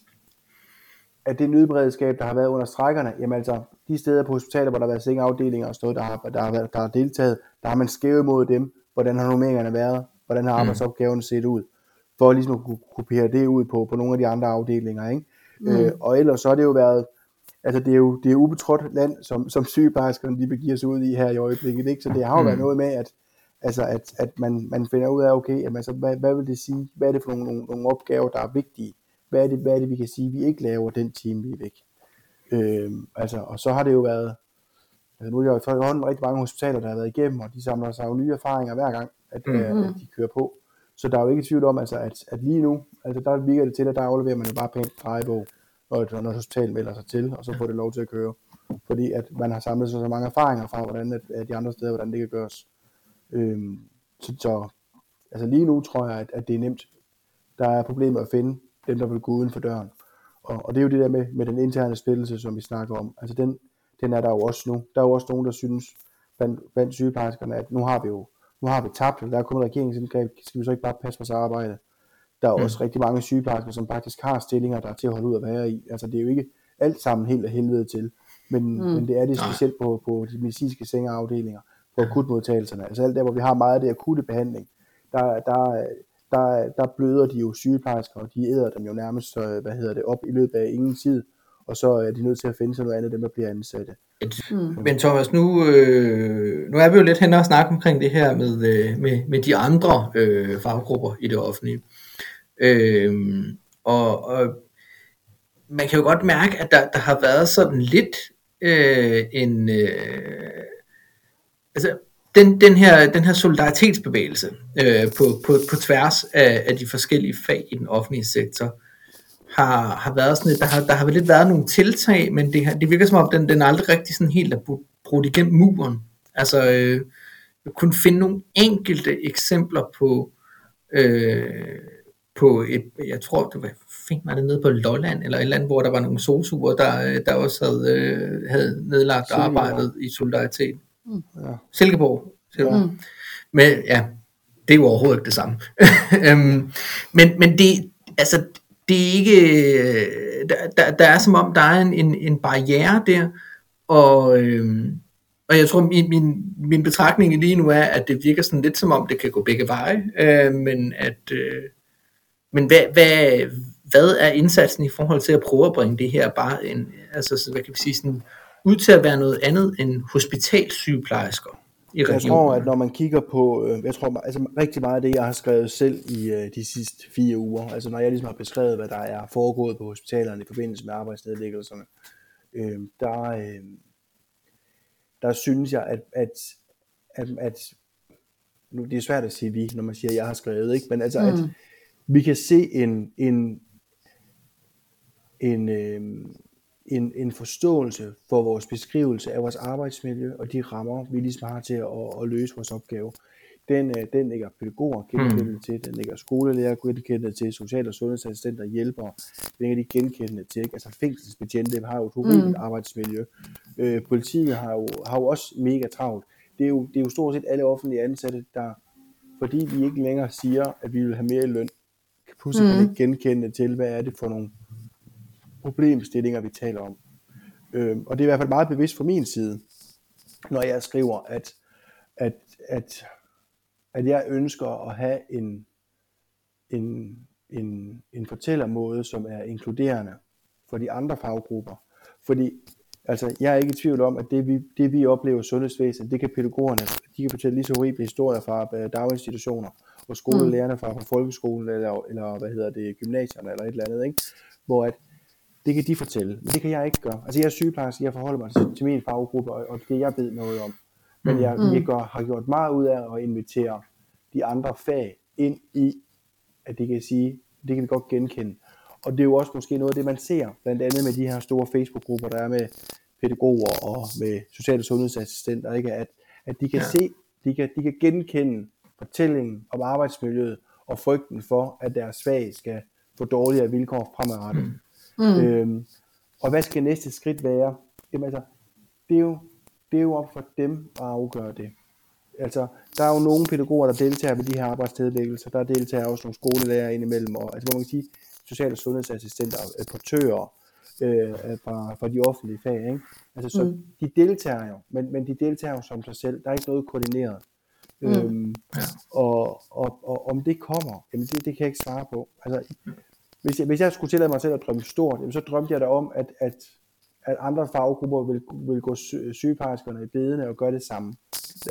at det nødberedskab, der har været under strækkerne, jamen altså, de steder på hospitaler, hvor der har været sengeafdelinger og stået, der har, der har, været, der har deltaget, der har man skævet mod dem, hvordan har nummeringerne været, hvordan har mm. arbejdsopgaven set ud, for ligesom at kunne kopiere det ud på, på nogle af de andre afdelinger. Ikke? Mm. Øh, og ellers så har det jo været, altså det er jo, det er ubetrådt land, som, som sygeplejerskerne de begiver sig ud i her i øjeblikket, ikke? så det har jo mm. været noget med, at Altså at, at man, man finder ud af, okay, jamen, altså, hvad, hvad vil det sige? Hvad er det for nogle, nogle, nogle opgaver, der er vigtige? Hvad er, det, hvad er det, vi kan sige, vi ikke laver den time, vi er væk? Øhm, altså, og så har det jo været, altså nu er der jo hånden rigtig mange hospitaler, der har været igennem, og de samler sig jo nye erfaringer hver gang, at, mm. at, at de kører på. Så der er jo ikke tvivl om, altså, at, at lige nu, altså der virker det til, at der afleverer man jo bare pænt drejebog, når, når hospitalet melder sig til, og så får det lov til at køre. Fordi at man har samlet sig så mange erfaringer fra, hvordan at, at de andre steder, hvordan det kan gøres. Øhm, så, så altså lige nu tror jeg, at, at det er nemt. Der er problemer at finde dem, der vil gå uden for døren. Og, og det er jo det der med, med den interne splittelse, som vi snakker om. Altså den, den er der jo også nu. Der er jo også nogen, der synes blandt, blandt sygeplejerskerne, at nu har vi jo nu har vi tabt, eller der er kommet regeringsindgreb, skal vi så ikke bare passe vores arbejde? Der er mm. også rigtig mange sygeplejersker, som faktisk har stillinger, der er til at holde ud at være i. Altså det er jo ikke alt sammen helt af helvede til, men, mm. men det er det specielt på, på de medicinske sengeafdelinger på akutmodtagelserne. Altså alt der, hvor vi har meget af det akutte behandling, der, der, der, der bløder de jo sygeplejersker, og de æder dem jo nærmest, hvad hedder det, op i løbet af ingen tid, og så er de nødt til at finde sig noget andet, dem der bliver ansatte. Mm. Men Thomas, nu, øh, nu er vi jo lidt hen og snakke omkring det her med, øh, med, med de andre øh, faggrupper i det offentlige. Øh, og, og man kan jo godt mærke, at der, der har været sådan lidt øh, en... Øh, altså, den, den, her, den her solidaritetsbevægelse øh, på, på, på tværs af, af de forskellige fag i den offentlige sektor, har, har været sådan et, der har, der har lidt været nogle tiltag, men det, har, det virker som om, den, den aldrig rigtig sådan helt er brudt igennem muren. Altså, øh, jeg kunne finde nogle enkelte eksempler på, øh, på et, jeg tror, det var, fik mig det nede på Lolland, eller et eller andet, hvor der var nogle solsuger, der, der også havde, øh, havde nedlagt arbejdet i solidaritet. Mm. Ja. Silkeborg. Silkeborg. Mm. Men ja, det er jo overhovedet ikke det samme. øhm, men, men det, altså, det er ikke, der, der, der er som om, der er en, en, en barriere der, og, øhm, og jeg tror, min, min, min betragtning lige nu er, at det virker sådan lidt som om, det kan gå begge veje, øh, men at, øh, men hvad, hvad, hvad er indsatsen i forhold til at prøve at bringe det her bare en, altså, hvad kan vi sige, sådan, ud til at være noget andet end hospitalsygeplejersker? i regionen? Jeg tror, at når man kigger på, øh, jeg tror altså rigtig meget af det, jeg har skrevet selv i øh, de sidste fire uger, altså når jeg ligesom har beskrevet, hvad der er foregået på hospitalerne i forbindelse med arbejdsnedlæggelserne, øh, der, øh, der synes jeg, at, at, at, at nu det er svært at sige vi, når man siger, at jeg har skrevet, ikke? men altså, mm. at vi kan se en, en, en, øh, en, en forståelse for vores beskrivelse af vores arbejdsmiljø og de rammer, vi ligesom har til at, at løse vores opgave. Den, øh, den ligger pædagoger genkendende mm. til, den ligger skolelærer genkendende til, social- og sundhedsassistenter, hjælpere, den ligger de genkendende til. Ikke? Altså fængselsbetjente har jo et horribelt mm. arbejdsmiljø. Øh, politiet har jo, har jo også mega travlt. Det er, jo, det er jo stort set alle offentlige ansatte, der, fordi vi ikke længere siger, at vi vil have mere i løn, pludselig mm. kan genkende til, hvad er det for nogle problemstillinger, vi taler om. Øh, og det er i hvert fald meget bevidst fra min side, når jeg skriver, at, at, at, at jeg ønsker at have en, en, en, en fortællermåde, som er inkluderende for de andre faggrupper. Fordi altså, jeg er ikke i tvivl om, at det vi, det vi oplever i sundhedsvæsenet, det kan pædagogerne, de kan fortælle lige så horrible historier fra øh, daginstitutioner, og skolelærerne fra, fra folkeskolen, eller, eller hvad hedder det, gymnasierne, eller et eller andet, ikke? hvor at det kan de fortælle, men det kan jeg ikke gøre. Altså jeg er sygeplejerske, jeg forholder mig til, til min faggruppe, og, og det jeg ved noget om. Men jeg, mm. jeg gør, har gjort meget ud af at invitere de andre fag ind i, at det kan sige, det kan vi godt genkende. Og det er jo også måske noget af det, man ser, blandt andet med de her store Facebook-grupper, der er med pædagoger og med sociale sundhedsassistenter, ikke? At, at de kan ja. se, de kan, de kan genkende fortællingen om arbejdsmiljøet og frygten for, at deres fag skal få dårligere vilkår fremadrettet. Mm. Mm. Øhm, og hvad skal næste skridt være? Jamen altså, det er jo, det er jo op for dem at afgøre det. Altså, der er jo nogle pædagoger, der deltager ved de her arbejdsnedlæggelser. Der deltager også nogle skolelærer indimellem, og altså, hvor man kan sige, social- og sundhedsassistenter, portører øh, fra, fra de offentlige fag. Ikke? Altså, så mm. de deltager jo, men, men de deltager jo som sig selv. Der er ikke noget koordineret. Mm. Øhm, ja. og, og, og om det kommer, jamen det, det kan jeg ikke svare på. Altså, hvis jeg, hvis jeg skulle tillade mig selv at drømme stort, jamen så drømte jeg da om, at, at, at andre faggrupper vil, vil gå sygeplejerskerne i bedene og gøre det samme.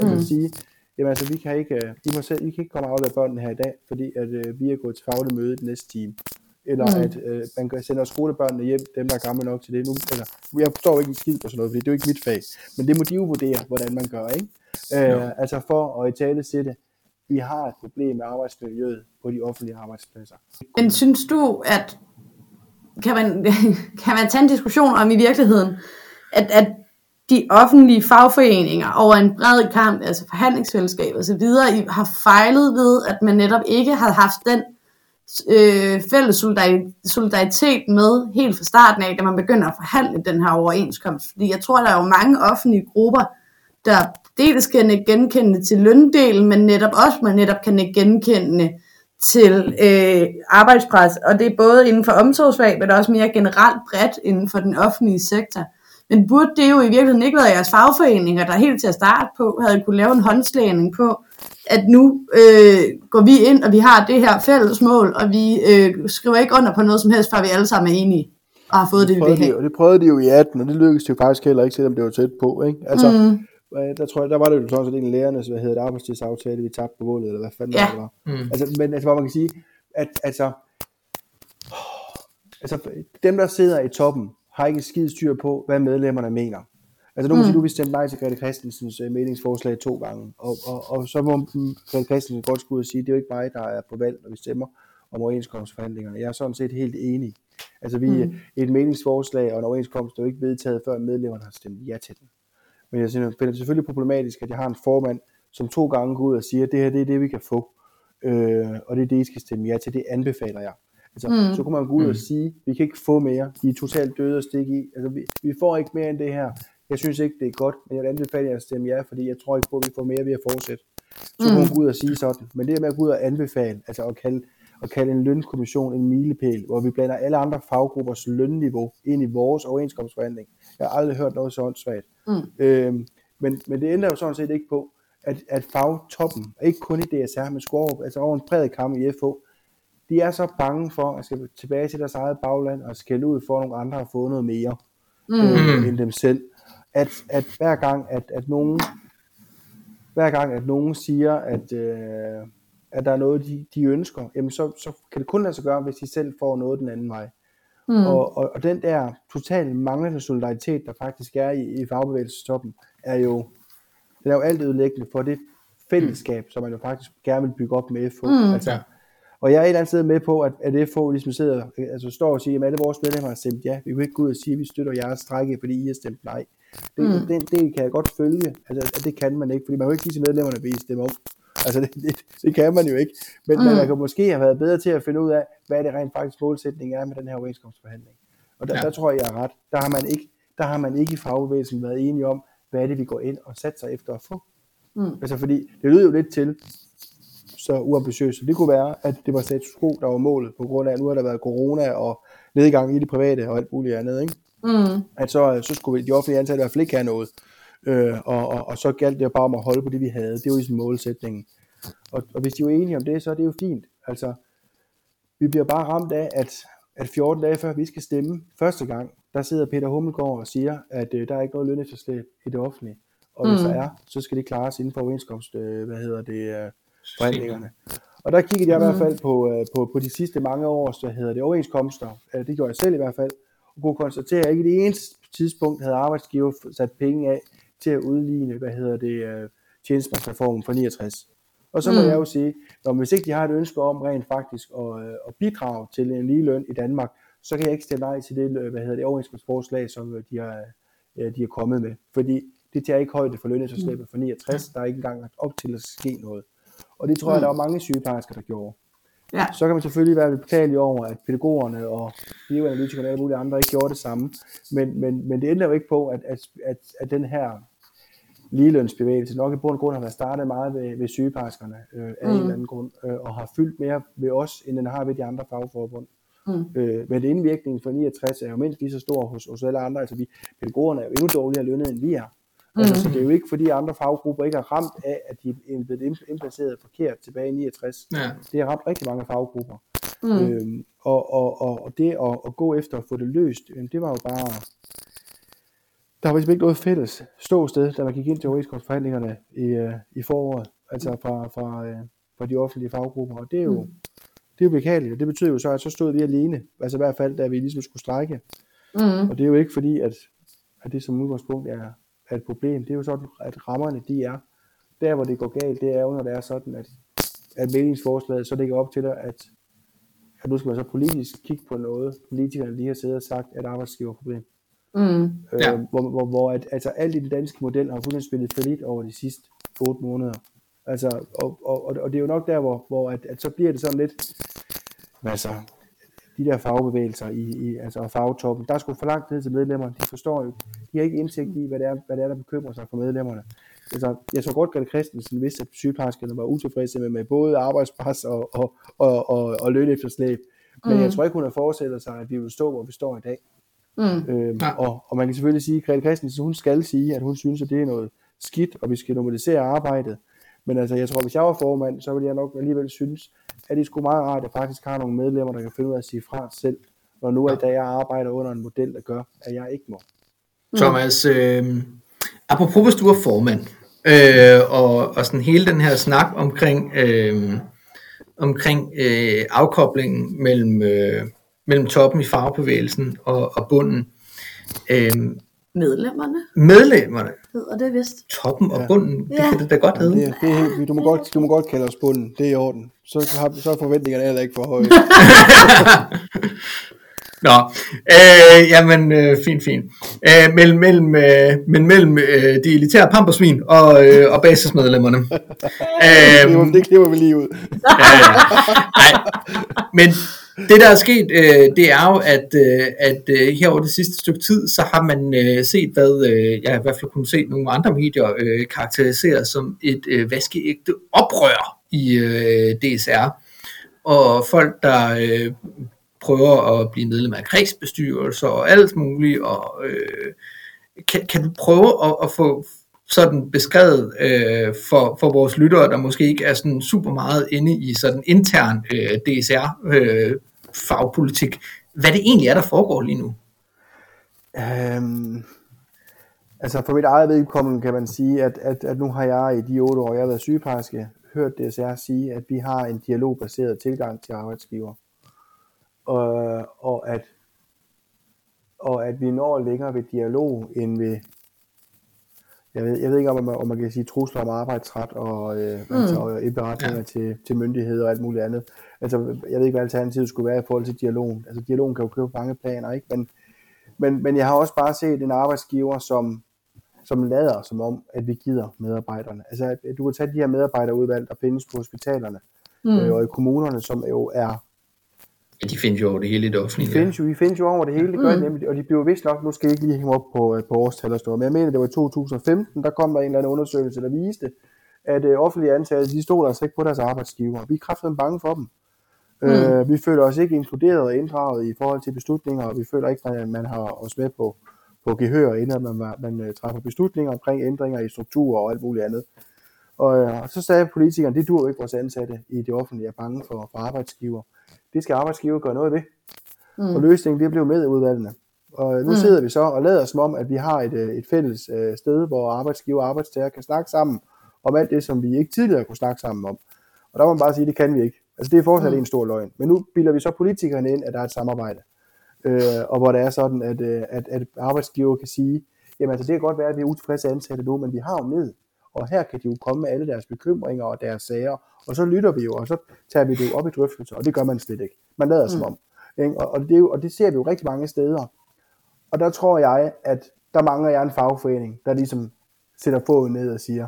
Jeg vil mm. sige, jamen altså, vi kan ikke, I, må selv, I kan ikke komme og aflevere børnene her i dag, fordi at, uh, vi er gået til faglig møde den næste time. Eller mm. at uh, man kan sende skolebørnene hjem, dem der er gamle nok til det. Nu, eller, jeg forstår ikke en skid på sådan noget, fordi det er jo ikke mit fag. Men det må de jo vurdere, hvordan man gør, ikke? Uh, altså for at i tale sætte, vi har et problem med arbejdsmiljøet på de offentlige arbejdspladser. Men synes du, at kan man, kan man tage en diskussion om i virkeligheden, at, at de offentlige fagforeninger over en bred kamp, altså forhandlingsfællesskab og så videre, har fejlet ved, at man netop ikke har haft den øh, fælles solidaritet med helt fra starten af, da man begynder at forhandle den her overenskomst. Fordi jeg tror, der er jo mange offentlige grupper, der dels kan genkende til løndelen, men netop også, man netop kan genkende til øh, arbejdspres, og det er både inden for omsorgsfag, men også mere generelt bredt inden for den offentlige sektor. Men burde det jo i virkeligheden ikke være jeres fagforeninger, der helt til at starte på, havde kunne lave en håndslagning på, at nu øh, går vi ind, og vi har det her fælles mål, og vi øh, skriver ikke under på noget som helst, før vi alle sammen er enige og har fået det, det vi vil have. De, det prøvede de jo i 18, og det lykkedes jo faktisk heller ikke, selvom det var tæt på. Ikke? Altså, mm der tror jeg, der var det jo sådan en af lærernes, hvad hedder det, arbejdstidsaftale, vi tabte på målet, eller hvad fanden ja. det var. Mm. Altså, men altså, hvor man kan sige, at altså, altså, dem der sidder i toppen, har ikke skide styr på, hvad medlemmerne mener. Altså nu må mm. sige, nu vi stemt nej til Grete Christensens uh, meningsforslag to gange, og, og, og så må Grete Christensen godt skulle ud og sige, det er jo ikke mig, der er på valg, når vi stemmer om overenskomstforhandlingerne. Jeg er sådan set helt enig. Altså vi, mm. et meningsforslag og en overenskomst er jo ikke vedtaget, før medlemmerne har stemt ja til den. Men jeg synes, finder det selvfølgelig problematisk, at jeg har en formand, som to gange går ud og siger, at det her det er det, vi kan få, øh, og det er det, I skal stemme ja til, det anbefaler jeg. Altså, mm. Så kunne man gå ud mm. og sige, vi kan ikke få mere, de er totalt døde at stikke i, altså vi, vi får ikke mere end det her, jeg synes ikke, det er godt, men jeg vil anbefale jer at stemme ja, fordi jeg tror ikke på, at vi får mere ved at fortsætte. Så kunne mm. hun gå ud og sige sådan. Men det med at gå ud og anbefale, altså at kalde, at kalde en lønkommission en milepæl, hvor vi blander alle andre faggruppers lønniveau ind i vores overenskomstforhandling. Jeg har aldrig hørt noget så åndssvagt. Mm. Øhm, men, men det ændrer jo sådan set ikke på, at, at fagtoppen, ikke kun i DSR, men Skorup, altså over en bred kamp i FH, de er så bange for at skal tilbage til deres eget bagland og skælde ud for, at nogle andre har fået noget mere mm. øh, end dem selv at, at hver gang, at, at nogen, hver gang, at nogen siger, at, øh, at der er noget, de, de ønsker, jamen så, så kan det kun lade sig gøre, hvis de selv får noget den anden vej. Mm. Og, og, og den der totalt manglende solidaritet, der faktisk er i, i fagbevægelsestoppen, er jo, den er jo alt ødelæggende for det fællesskab, mm. som man jo faktisk gerne vil bygge op med FH. Mm. Altså, ja. Og jeg er et eller andet sted med på, at, at FH ligesom sidder, altså står og siger, at alle vores medlemmer har stemt ja. Vi kan ikke gå ud og sige, at vi støtter jeres strække, fordi I har stemt nej. Det, mm. den del kan jeg godt følge, altså, at det kan man ikke, fordi man kan jo ikke sige til medlemmerne, at vi stemme om. Altså det, det, det, kan man jo ikke. Men mm. man kan måske have været bedre til at finde ud af, hvad det rent faktisk målsætning er med den her overenskomstforhandling. Og der, ja. der tror jeg, jeg er ret. Der har man ikke, der har man ikke i fagbevægelsen været enige om, hvad er det, vi går ind og satser efter at få. Mm. Altså fordi, det lyder jo lidt til, så uambitiøst, det kunne være, at det var status quo, der var målet, på grund af, at nu har der været corona og nedgang i det private og alt muligt andet, ikke? Mm. at så, så skulle de offentlige ansatte i hvert fald ikke have noget. Øh, og, og, og så galt det bare om at holde på det, vi havde. Det var ligesom målsætningen. Og, og hvis de er enige om det, så er det jo fint. Altså, vi bliver bare ramt af, at, at 14 dage før vi skal stemme første gang, der sidder Peter Hummelgaard og siger, at øh, der er ikke noget lønefterslæb i det offentlige. Og hvis mm. der er, så skal det klares inden for overenskomst, øh, hvad hedder det, øh, forhandlingerne. Og der kiggede jeg i hvert mm. fald på, øh, på, på de sidste mange års, hvad hedder det, overenskomster. Øh, det gjorde jeg selv i hvert fald og kunne konstatere, at ikke det eneste tidspunkt havde arbejdsgiver sat penge af til at udligne, hvad hedder det, uh, tjenestemandsreformen fra 69. Og så må mm. jeg jo sige, når hvis ikke de har et ønske om rent faktisk at, øh, at bidrage til en lige løn i Danmark, så kan jeg ikke stemme nej til det, hvad hedder det overenskomstforslag, som de har, de har kommet med. Fordi det tager ikke højde for lønnedslæbet for 69, der er ikke engang op til at ske noget. Og det tror jeg, mm. der var mange sygeplejersker, der gjorde. Ja. Så kan man selvfølgelig være betalt over, at pædagogerne og bioanalytikerne og alle mulige andre ikke gjorde det samme. Men, men, men det ændrer jo ikke på, at, at, at, at den her ligelønsbevægelse nok i bund og grund har været startet meget ved, ved sygeplejerskerne øh, af mm. en eller anden grund, øh, og har fyldt mere ved os, end den har ved de andre fagforbund. Mm. Øh, men indvirkningen for 69 er jo mindst lige så stor hos, hos alle andre. Altså vi, pædagogerne er jo endnu dårligere lønnet, end vi er. Mm. Altså, så det er jo ikke fordi andre faggrupper ikke har ramt af, at de er blevet indplaceret forkert tilbage i 69. Ja. Det har ramt rigtig mange faggrupper. Mm. Øhm, og, og, og, og det at, at gå efter at få det løst, det var jo bare... Der var ligesom ikke noget fælles ståsted, da man gik ind til overenskomstforhandlingerne i, uh, i foråret, altså fra, fra, uh, fra de offentlige faggrupper. Og det er jo, mm. det er jo beklageligt, og det betyder jo så, at så stod vi alene, altså i hvert fald, da vi ligesom skulle strække. Mm. Og det er jo ikke fordi, at, at det som udgangspunkt er, er et problem. Det er jo sådan, at rammerne de er. Der hvor det går galt, det er jo, når det er sådan, at, at meningsforslaget så ligger op til dig, at, at nu skal man så politisk kigge på noget, politikerne lige har siddet og sagt, at arbejdsgiverproblem. Mm. Øh, ja. Hvor, hvor, hvor at, altså alt i den danske model har fuldstændig spillet for lidt over de sidste 8 måneder. Altså, og, og, og, det er jo nok der, hvor, hvor at, at så bliver det sådan lidt, altså, de der fagbevægelser i, i altså, fagtoppen, der skulle for langt ned til medlemmerne, de forstår jo, de har ikke indsigt i, hvad det er, hvad det er der bekymrer sig for medlemmerne. Altså, jeg så godt, Grete Christensen vidste, at sygeplejerskerne var utilfredse med, med både arbejdspres og, og, og, og, og løn efterslæb. Men mm. jeg tror ikke, hun har forestillet sig, at vi vil stå, hvor vi står i dag. Mm. Øhm, ja. og, og man kan selvfølgelig sige, at Grete Christensen, hun skal sige, at hun synes, at det er noget skidt, og vi skal normalisere arbejdet. Men altså, jeg tror, hvis jeg var formand, så ville jeg nok alligevel synes, at det skulle meget rart, at jeg faktisk har nogle medlemmer, der kan finde ud af at sige fra selv, når nu er det, jeg arbejder under en model, der gør, at jeg ikke må. Mm. Thomas, øh, apropos hvis du er formand, øh, og, og sådan hele den her snak omkring, øh, omkring øh, afkoblingen mellem, øh, mellem toppen i fagbevægelsen og, og bunden. Øh, Medlemmerne. Medlemmerne. Hedder det vist. Toppen og bunden, ja. det kan det da godt hedde. Ja, det, det er helt, du, må godt, du må godt kalde os bunden, det er i orden. Så, har, så er forventningerne heller ikke for høje. Nå, øh, jamen, øh, fint, fint. Øh, mellem, mellem, øh, men mellem øh, de elitære pampersvin og, øh, og basismedlemmerne. Det var, øh, det klipper vi lige ud. ja, ja. Nej, men det der er sket, øh, det er jo, at, øh, at øh, her over det sidste stykke tid, så har man øh, set, hvad øh, jeg i hvert fald kunne se nogle andre medier øh, karakterisere som et øh, vaskeægte oprør i øh, DSR. Og folk, der øh, prøver at blive medlem af kredsbestyrelser og alt muligt, og øh, kan, kan du prøve at, at få sådan beskrevet øh, for, for vores lyttere, der måske ikke er sådan super meget inde i sådan intern øh, DSR øh, fagpolitik, hvad det egentlig er, der foregår lige nu? Øhm, altså for mit eget vedkommende kan man sige, at, at, at nu har jeg i de otte år, jeg har været sygeplejerske, hørt DSR sige, at vi har en dialogbaseret tilgang til arbejdsgiver. Og, og, at, og at vi når længere ved dialog end ved, jeg ved, jeg ved ikke om man, om man kan sige trusler om arbejdsret og, øh, mm. altså, indberetninger ja. til, til myndigheder og alt muligt andet. Altså, jeg ved ikke, hvad alternativet skulle være i forhold til dialogen. Altså, dialogen kan jo køre på mange planer, ikke? Men, men, men jeg har også bare set en arbejdsgiver, som, som lader som om, at vi gider medarbejderne. Altså, du kan tage de her medarbejderudvalg, der findes på hospitalerne mm. øh, og i kommunerne, som jo er Ja, de findes jo over det hele i det de offentlige. findes jo, de findes jo over det hele, det gør mm. nemlig, og de bliver vist nok, nu skal jeg ikke lige hænge op på, øh, på årstal og stå, men jeg mener, det var i 2015, der kom der en eller anden undersøgelse, der viste, at øh, offentlige ansatte, de stod altså ikke på deres arbejdsgiver. Vi er kraftigt bange for dem. Mm. Øh, vi føler os ikke inkluderet og inddraget i forhold til beslutninger, og vi føler ikke, at man har os med på, på gehør, inden man, man, man øh, træffer beslutninger omkring ændringer i strukturer og alt muligt andet. Og, øh, og så sagde politikerne, det dur ikke vores ansatte i det offentlige er bange for, for arbejdsgiver. Det skal arbejdsgiver gøre noget ved. Mm. Og løsningen det blev med i udvalgene. Og nu mm. sidder vi så og lader som om, at vi har et, øh, et fælles øh, sted, hvor arbejdsgiver og arbejdstager kan snakke sammen om alt det, som vi ikke tidligere kunne snakke sammen om. Og der må man bare sige, at det kan vi ikke. Altså det er fortsat mm. en stor løgn. Men nu bilder vi så politikerne ind, at der er et samarbejde. Øh, og hvor det er sådan, at, øh, at, at arbejdsgiver kan sige, jamen altså det kan godt være, at vi er utilfredse ansatte nu, men vi har jo med. Og her kan de jo komme med alle deres bekymringer og deres sager, og så lytter vi jo, og så tager vi det jo op i drøftelser, og det gør man slet ikke. Man lader som om. Ikke? Og, og, det er jo, og det ser vi jo rigtig mange steder. Og der tror jeg, at der mangler jeg en fagforening, der ligesom sætter foden ned og siger,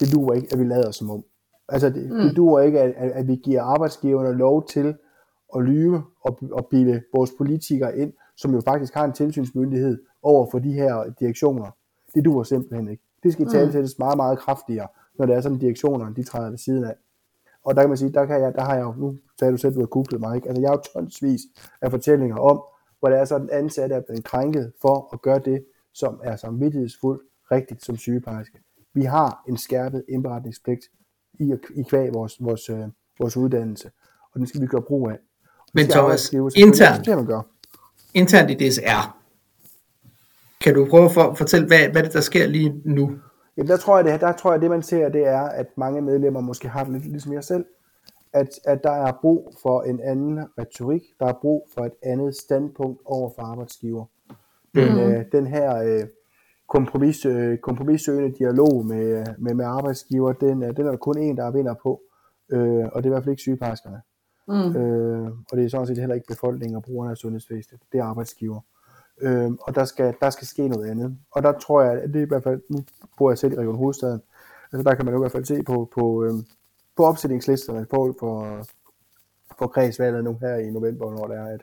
det duer ikke, at vi lader som om. Altså, det, mm. det duer ikke, at, at, vi giver arbejdsgiverne lov til at lyve og, og bilde vores politikere ind, som jo faktisk har en tilsynsmyndighed over for de her direktioner. Det duer simpelthen ikke. Det skal talsættes meget, meget kraftigere, når det er sådan, direktionerne de træder ved siden af. Og der kan man sige, der, kan jeg, der har jeg jo, nu sagde du selv, du har googlet mig, ikke? Altså jeg har jo tonsvis af fortællinger om, hvor det er sådan, ansatte er blevet krænket for at gøre det, som er samvittighedsfuldt rigtigt som sygeplejerske. Vi har en skærpet indberetningspligt i, i kvæg vores, vores, øh, vores uddannelse, og den skal vi gøre brug af. Men Thomas, internt. Det man gøre. Internt i DSR, kan du prøve at for, fortælle, hvad, hvad det der sker lige nu? Jamen, der tror jeg, det, der tror jeg, det man ser, det er, at mange medlemmer måske har det lidt ligesom jeg selv, at, at der er brug for en anden retorik, der er brug for et andet standpunkt over for arbejdsgiver. Den, mm. øh, den her øh, kompromis, øh, kompromissøgende dialog med, med, med arbejdsgiver, den, øh, den er der kun en, der vinder på, øh, og det er i hvert fald ikke sygeplejerskerne. Mm. Øh, og det er sådan set heller ikke befolkningen og brugerne af sundhedsvæsenet, det er arbejdsgiver. Øh, og der skal, der skal ske noget andet. Og der tror jeg, at det er i hvert fald, nu bor jeg selv i Region Hovedstaden, altså der kan man jo i hvert fald se på, på, øh, på opsætningslisterne på, for, for kredsvalget nu her i november, når det er, at,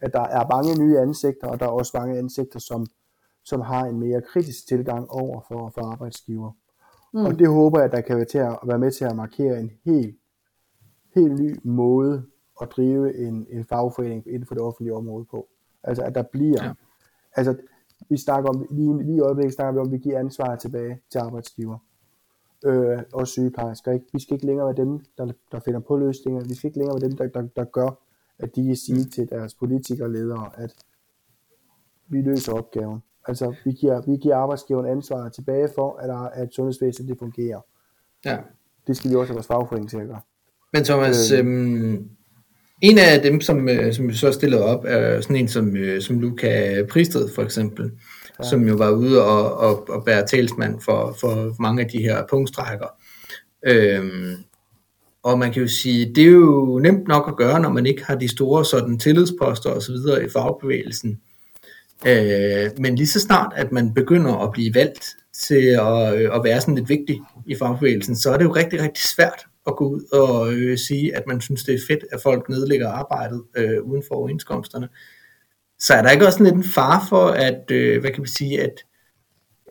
at der er mange nye ansigter, og der er også mange ansigter, som, som har en mere kritisk tilgang over for, for arbejdsgiver. Mm. Og det håber jeg, at der kan være, til at være med til at markere en helt, helt ny måde at drive en, en fagforening inden for det offentlige område på. Altså at der bliver, Ja. Altså vi snakker om, lige, lige i øjeblikket snakker vi om, at vi giver ansvaret tilbage til arbejdsgiver. Øh, og sygeplejersker. Ikke? Vi skal ikke længere være dem, der, der finder på løsninger. Vi skal ikke længere være dem, der, der, der gør, at de kan sige til deres politikere og ledere, at vi løser opgaven. Altså, vi giver, vi giver arbejdsgiveren ansvaret tilbage for, at, at sundhedsvæsenet det fungerer. Ja. Det skal vi også have vores fagforening til at gøre. Men Thomas, øh. øhm, en af dem, som, øh, som vi så stillede op, er sådan en som, øh, som Luca Pristed for eksempel, ja. som jo var ude og, og, og bære talsmand for, for mange af de her punktstrækker. Øhm, og man kan jo sige, det er jo nemt nok at gøre, når man ikke har de store sådan tillidsposter og så videre i fagbevægelsen. Øh, men lige så snart, at man begynder at blive valgt til at, øh, at være sådan lidt vigtig i fagbevægelsen, så er det jo rigtig, rigtig svært at gå ud og øh, sige, at man synes, det er fedt, at folk nedlægger arbejdet øh, uden for overenskomsterne. Så er der ikke også lidt en far for, at, øh, hvad kan man sige, at,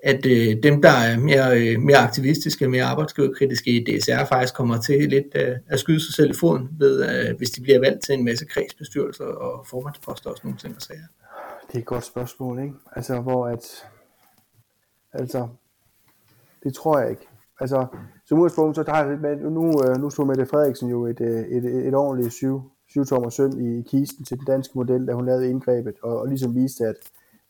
at øh, dem, der er mere, øh, mere aktivistiske, mere arbejdsgiverkritiske i DSR, faktisk kommer til lidt øh, at skyde sig selv i foden, ved, øh, hvis de bliver valgt til en masse kredsbestyrelser og formandsposter og sådan nogle ting og sager. Det er et godt spørgsmål, ikke? Altså, hvor at... Altså, det tror jeg ikke. Altså, som udgangspunkt, så tager jeg nu, øh, nu stod Mette Frederiksen jo et, øh, et, et, et ordentligt syv, syvtommer søm i kisten til den danske model, da hun lavede indgrebet, og, og ligesom viste, at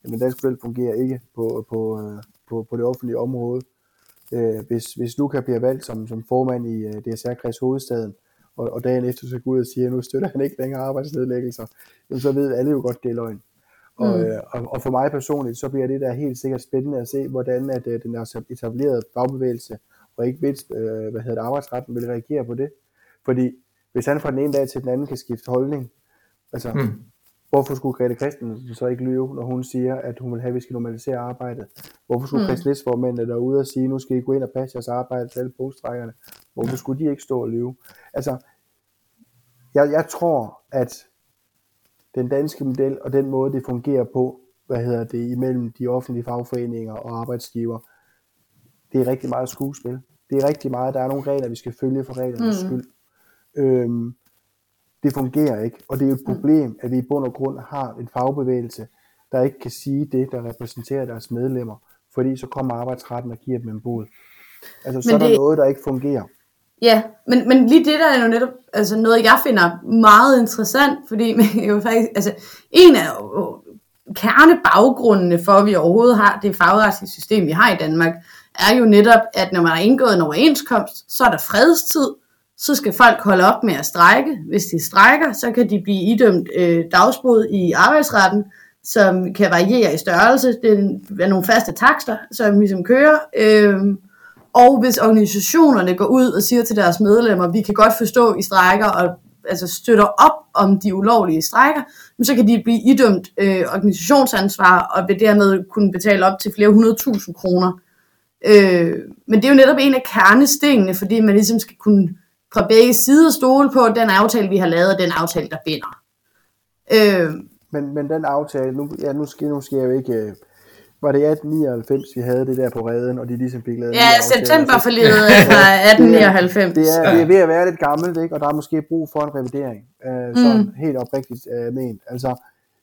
jamen, den danske model fungerer ikke på, på, øh, på, på det offentlige område. Øh, hvis, hvis Luca bliver valgt som, som formand i uh, DSR-kreds hovedstaden, og, og dagen efter så går ud og siger, at nu støtter han ikke længere arbejdsnedlæggelser, jamen, så ved alle jo godt, det er løgn. Og, mm. øh, og, og for mig personligt, så bliver det der helt sikkert spændende at se, hvordan at, øh, den er etablerede fagbevægelse, og ikke mindst, øh, hvad hedder det, arbejdsretten, vil reagere på det. Fordi hvis han fra den ene dag til den anden kan skifte holdning, altså, mm. hvorfor skulle Grete Christensen så ikke lyve, når hun siger, at hun vil have, at vi skal normalisere arbejdet? Hvorfor skulle mm. Christensen der ude og sige, nu skal I gå ind og passe jeres arbejde til alle postrækkerne? Hvorfor skulle de ikke stå og lyve? Altså, jeg, jeg tror, at den danske model og den måde, det fungerer på, hvad hedder det, imellem de offentlige fagforeninger og arbejdsgiver, det er rigtig meget skuespil. Det er rigtig meget, der er nogle regler, vi skal følge for reglernes mm. skyld. Øhm, det fungerer ikke, og det er jo et problem, at vi i bund og grund har en fagbevægelse, der ikke kan sige det, der repræsenterer deres medlemmer, fordi så kommer arbejdsretten og giver dem en bod. Altså, så det... er der noget, der ikke fungerer. Ja, men, men lige det der er jo netop altså noget, jeg finder meget interessant, fordi man jo faktisk, altså, en af kernebagrundene for, at vi overhovedet har det fagretlige system, vi har i Danmark, er jo netop, at når man har indgået en overenskomst, så er der fredstid, så skal folk holde op med at strække. Hvis de strækker, så kan de blive idømt øh, dagsbrud i arbejdsretten, som kan variere i størrelse. Det er nogle faste takster, som ligesom kører. Øh, og hvis organisationerne går ud og siger til deres medlemmer, vi kan godt forstå, I strækker og altså støtter op om de ulovlige strækker, så kan de blive idømt øh, organisationsansvar og vil dermed kunne betale op til flere hundredtusind kroner. Øh, men det er jo netop en af kernestingene, fordi man ligesom skal kunne fra begge sider stole på, den aftale, vi har lavet, er den aftale, der binder. Øh, men, men den aftale, nu, ja, nu, skal, nu skal jeg jo ikke... Øh var det 1899, vi havde det der på redden, og de ligesom fik lavet Ja, septemberforledet fra 1899. Det er, det er ved at være lidt gammelt, ikke? og der er måske brug for en revidering, øh, sådan mm. helt oprigtigt øh, ment. Altså,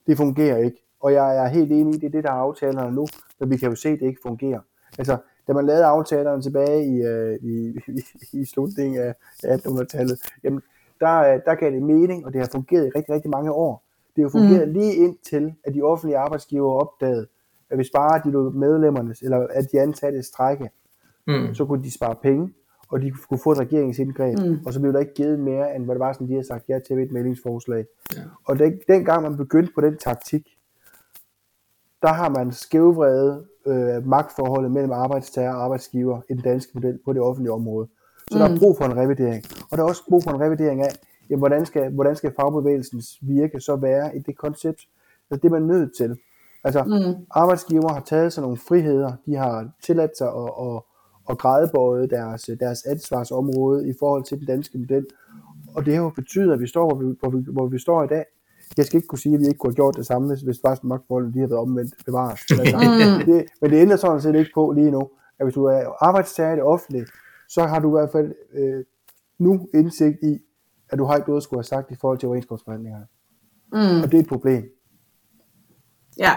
det fungerer ikke, og jeg er helt enig i, det er det, der er aftalerne nu, men vi kan jo se, at det ikke fungerer. Altså, da man lavede aftalerne tilbage i, øh, i, i, i slutningen af 1800-tallet, jamen, der, øh, der gav det mening, og det har fungeret i rigtig, rigtig mange år. Det har jo fungeret mm. lige indtil, at de offentlige arbejdsgiver opdagede, at hvis bare de lod medlemmernes, eller at de ansatte strække, mm. så kunne de spare penge, og de kunne få et regeringsindgreb, mm. og så blev der ikke givet mere, end hvad det var, som de havde sagt ja til ved et meldingsforslag. Ja. Og den, dengang man begyndte på den taktik, der har man skævvredet øh, magtforholdet mellem arbejdstager og arbejdsgiver i den danske model på det offentlige område. Så mm. der er mm. brug for en revidering. Og der er også brug for en revidering af, jamen, hvordan, skal, hvordan skal fagbevægelsens virke så være i det koncept? Altså, det er man nødt til. Altså, mm. arbejdsgiver har taget sig nogle friheder, de har tilladt sig at, at, at grædebøje deres, deres ansvarsområde i forhold til den danske model. Og det har jo betydet, at vi står, hvor vi, hvor vi, hvor vi står i dag. Jeg skal ikke kunne sige, at vi ikke kunne have gjort det samme, hvis, hvis bare magtforholdene de har været omvendt bevaret. Altså, mm. det, men det ændrer sådan set ikke på lige nu, at hvis du er arbejdstager i det offentlige, så har du i hvert fald øh, nu indsigt i, at du har ikke noget at skulle have sagt i forhold til overenskomstforhandlingerne. Mm. Og det er et problem. Ja.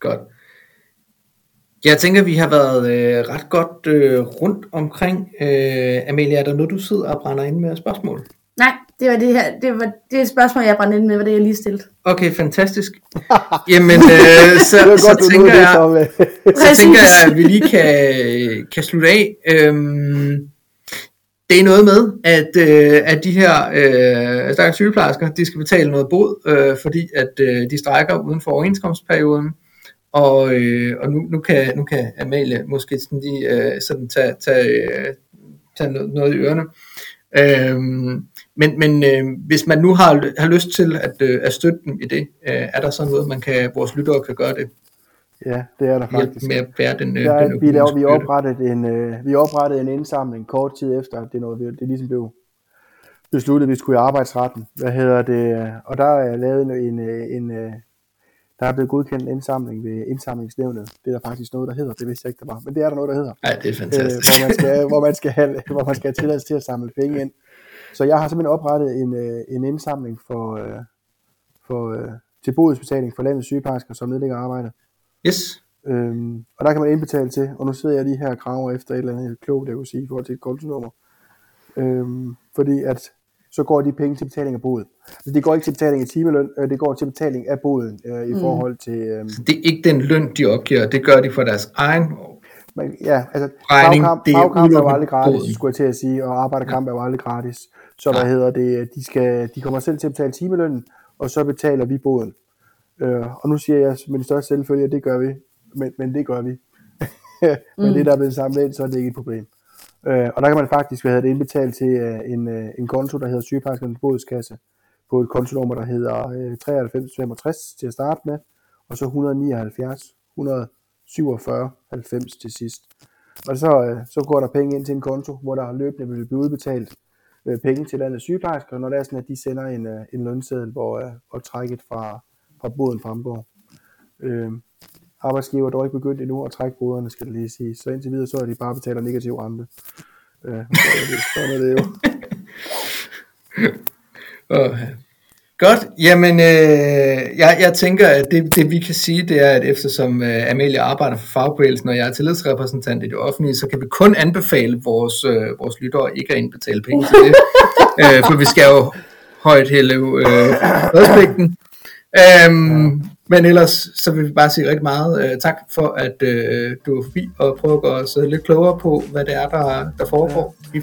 Godt. Jeg tænker, vi har været øh, ret godt øh, rundt omkring. Øh, Amelia, er der noget, du sidder og brænder ind med spørgsmål? Nej, det var det her. Det var det spørgsmål, jeg brændte ind med, var det, jeg lige stillede. Okay, fantastisk. Jamen, øh, så, så, så, tænker jeg, så tænker jeg, at vi lige kan, kan slutte af. Øhm, det er noget med, at, øh, at de her øh, stakkels sygeplejersker, de skal betale noget bod, øh, fordi at øh, de strækker uden for overenskomstperioden. Og, øh, og nu, nu, kan, nu kan Amalie måske sådan lige øh, sådan tage, tage, tage noget, noget i ørerne. Øhm, men men øh, hvis man nu har, har lyst til at, øh, at støtte dem i det, øh, er der så noget, man kan, vores lyttere kan gøre det? Ja, det er der faktisk. med at bære den, øh, Der den vi, laver, vi, oprettede en, øh, vi oprettede en indsamling kort tid efter, at det, noget, vi- det ligesom blev besluttet, at vi skulle i arbejdsretten. Hvad hedder det? Og der er lavet en, en, øh, en øh, der er blevet godkendt en indsamling ved indsamlingsnævnet. Det er der faktisk noget, der hedder. Det vidste jeg ikke, der var. Men det er der noget, der hedder. Ej, det er øh, fantastisk. hvor, man skal, hvor, man skal have, hvor man skal have tilladelse til at samle penge ind. Så jeg har simpelthen oprettet en, øh, en indsamling for, øh, for, øh, til bodsbetaling for landets sygeplejersker, som nedlægger arbejde. Yes. Øhm, og der kan man indbetale til, og nu sidder jeg lige her og graver efter et eller andet klogt, jeg kunne sige, i forhold til et kontonummer. Øhm, fordi at så går de penge til betaling af boet. Altså, det går ikke til betaling af timeløn, øh, det går til betaling af boden øh, i mm. forhold til... Øh, Det er ikke den løn, de opgiver. Det gør de for deres egen Men, ja, altså, Regning, fagkamp, det er fagkamp er jo aldrig gratis, båden. skulle jeg til at sige, og arbejderkamp er jo aldrig gratis. Så hvad hedder det, de, skal, de kommer selv til at betale timelønnen, og så betaler vi båden. Øh, og nu siger jeg med den største selvfølge, at det gør vi, men, men det gør vi. men mm. det, der er blevet samlet ind, så er det ikke et problem. Øh, og der kan man faktisk hvad hedder det, indbetale til øh, en, øh, en konto, der hedder sygeplejerskernes bådskasse, på et kontonummer, der hedder øh, 9365 til at starte med, og så 179 147 90 til sidst. Og så, øh, så går der penge ind til en konto, hvor der løbende vil blive udbetalt øh, penge til landets sygeplejersker, når det er sådan, at de sender en, øh, en lønseddel, hvor, øh, hvor trækket fra, fra båden fremgår. Øh, arbejdsgiver er dog ikke begyndt endnu at trække boderne, skal det lige sige. Så indtil videre, så er de bare betaler negativ rente. Øh, er det, sådan er det jo. godt, jamen øh, jeg, jeg tænker, at det, det vi kan sige, det er, at eftersom øh, Amalie arbejder for fagbevægelsen, og jeg er tillidsrepræsentant i det offentlige, så kan vi kun anbefale vores, øh, vores lyttere ikke at indbetale penge til det. øh, for vi skal jo højt hælde øh, redspligten. Øhm, men ellers så vil vi bare sige rigtig meget øh, tak for, at øh, du er forbi og prøve at gøre os øh, lidt klogere på, hvad det er, der, der foregår. i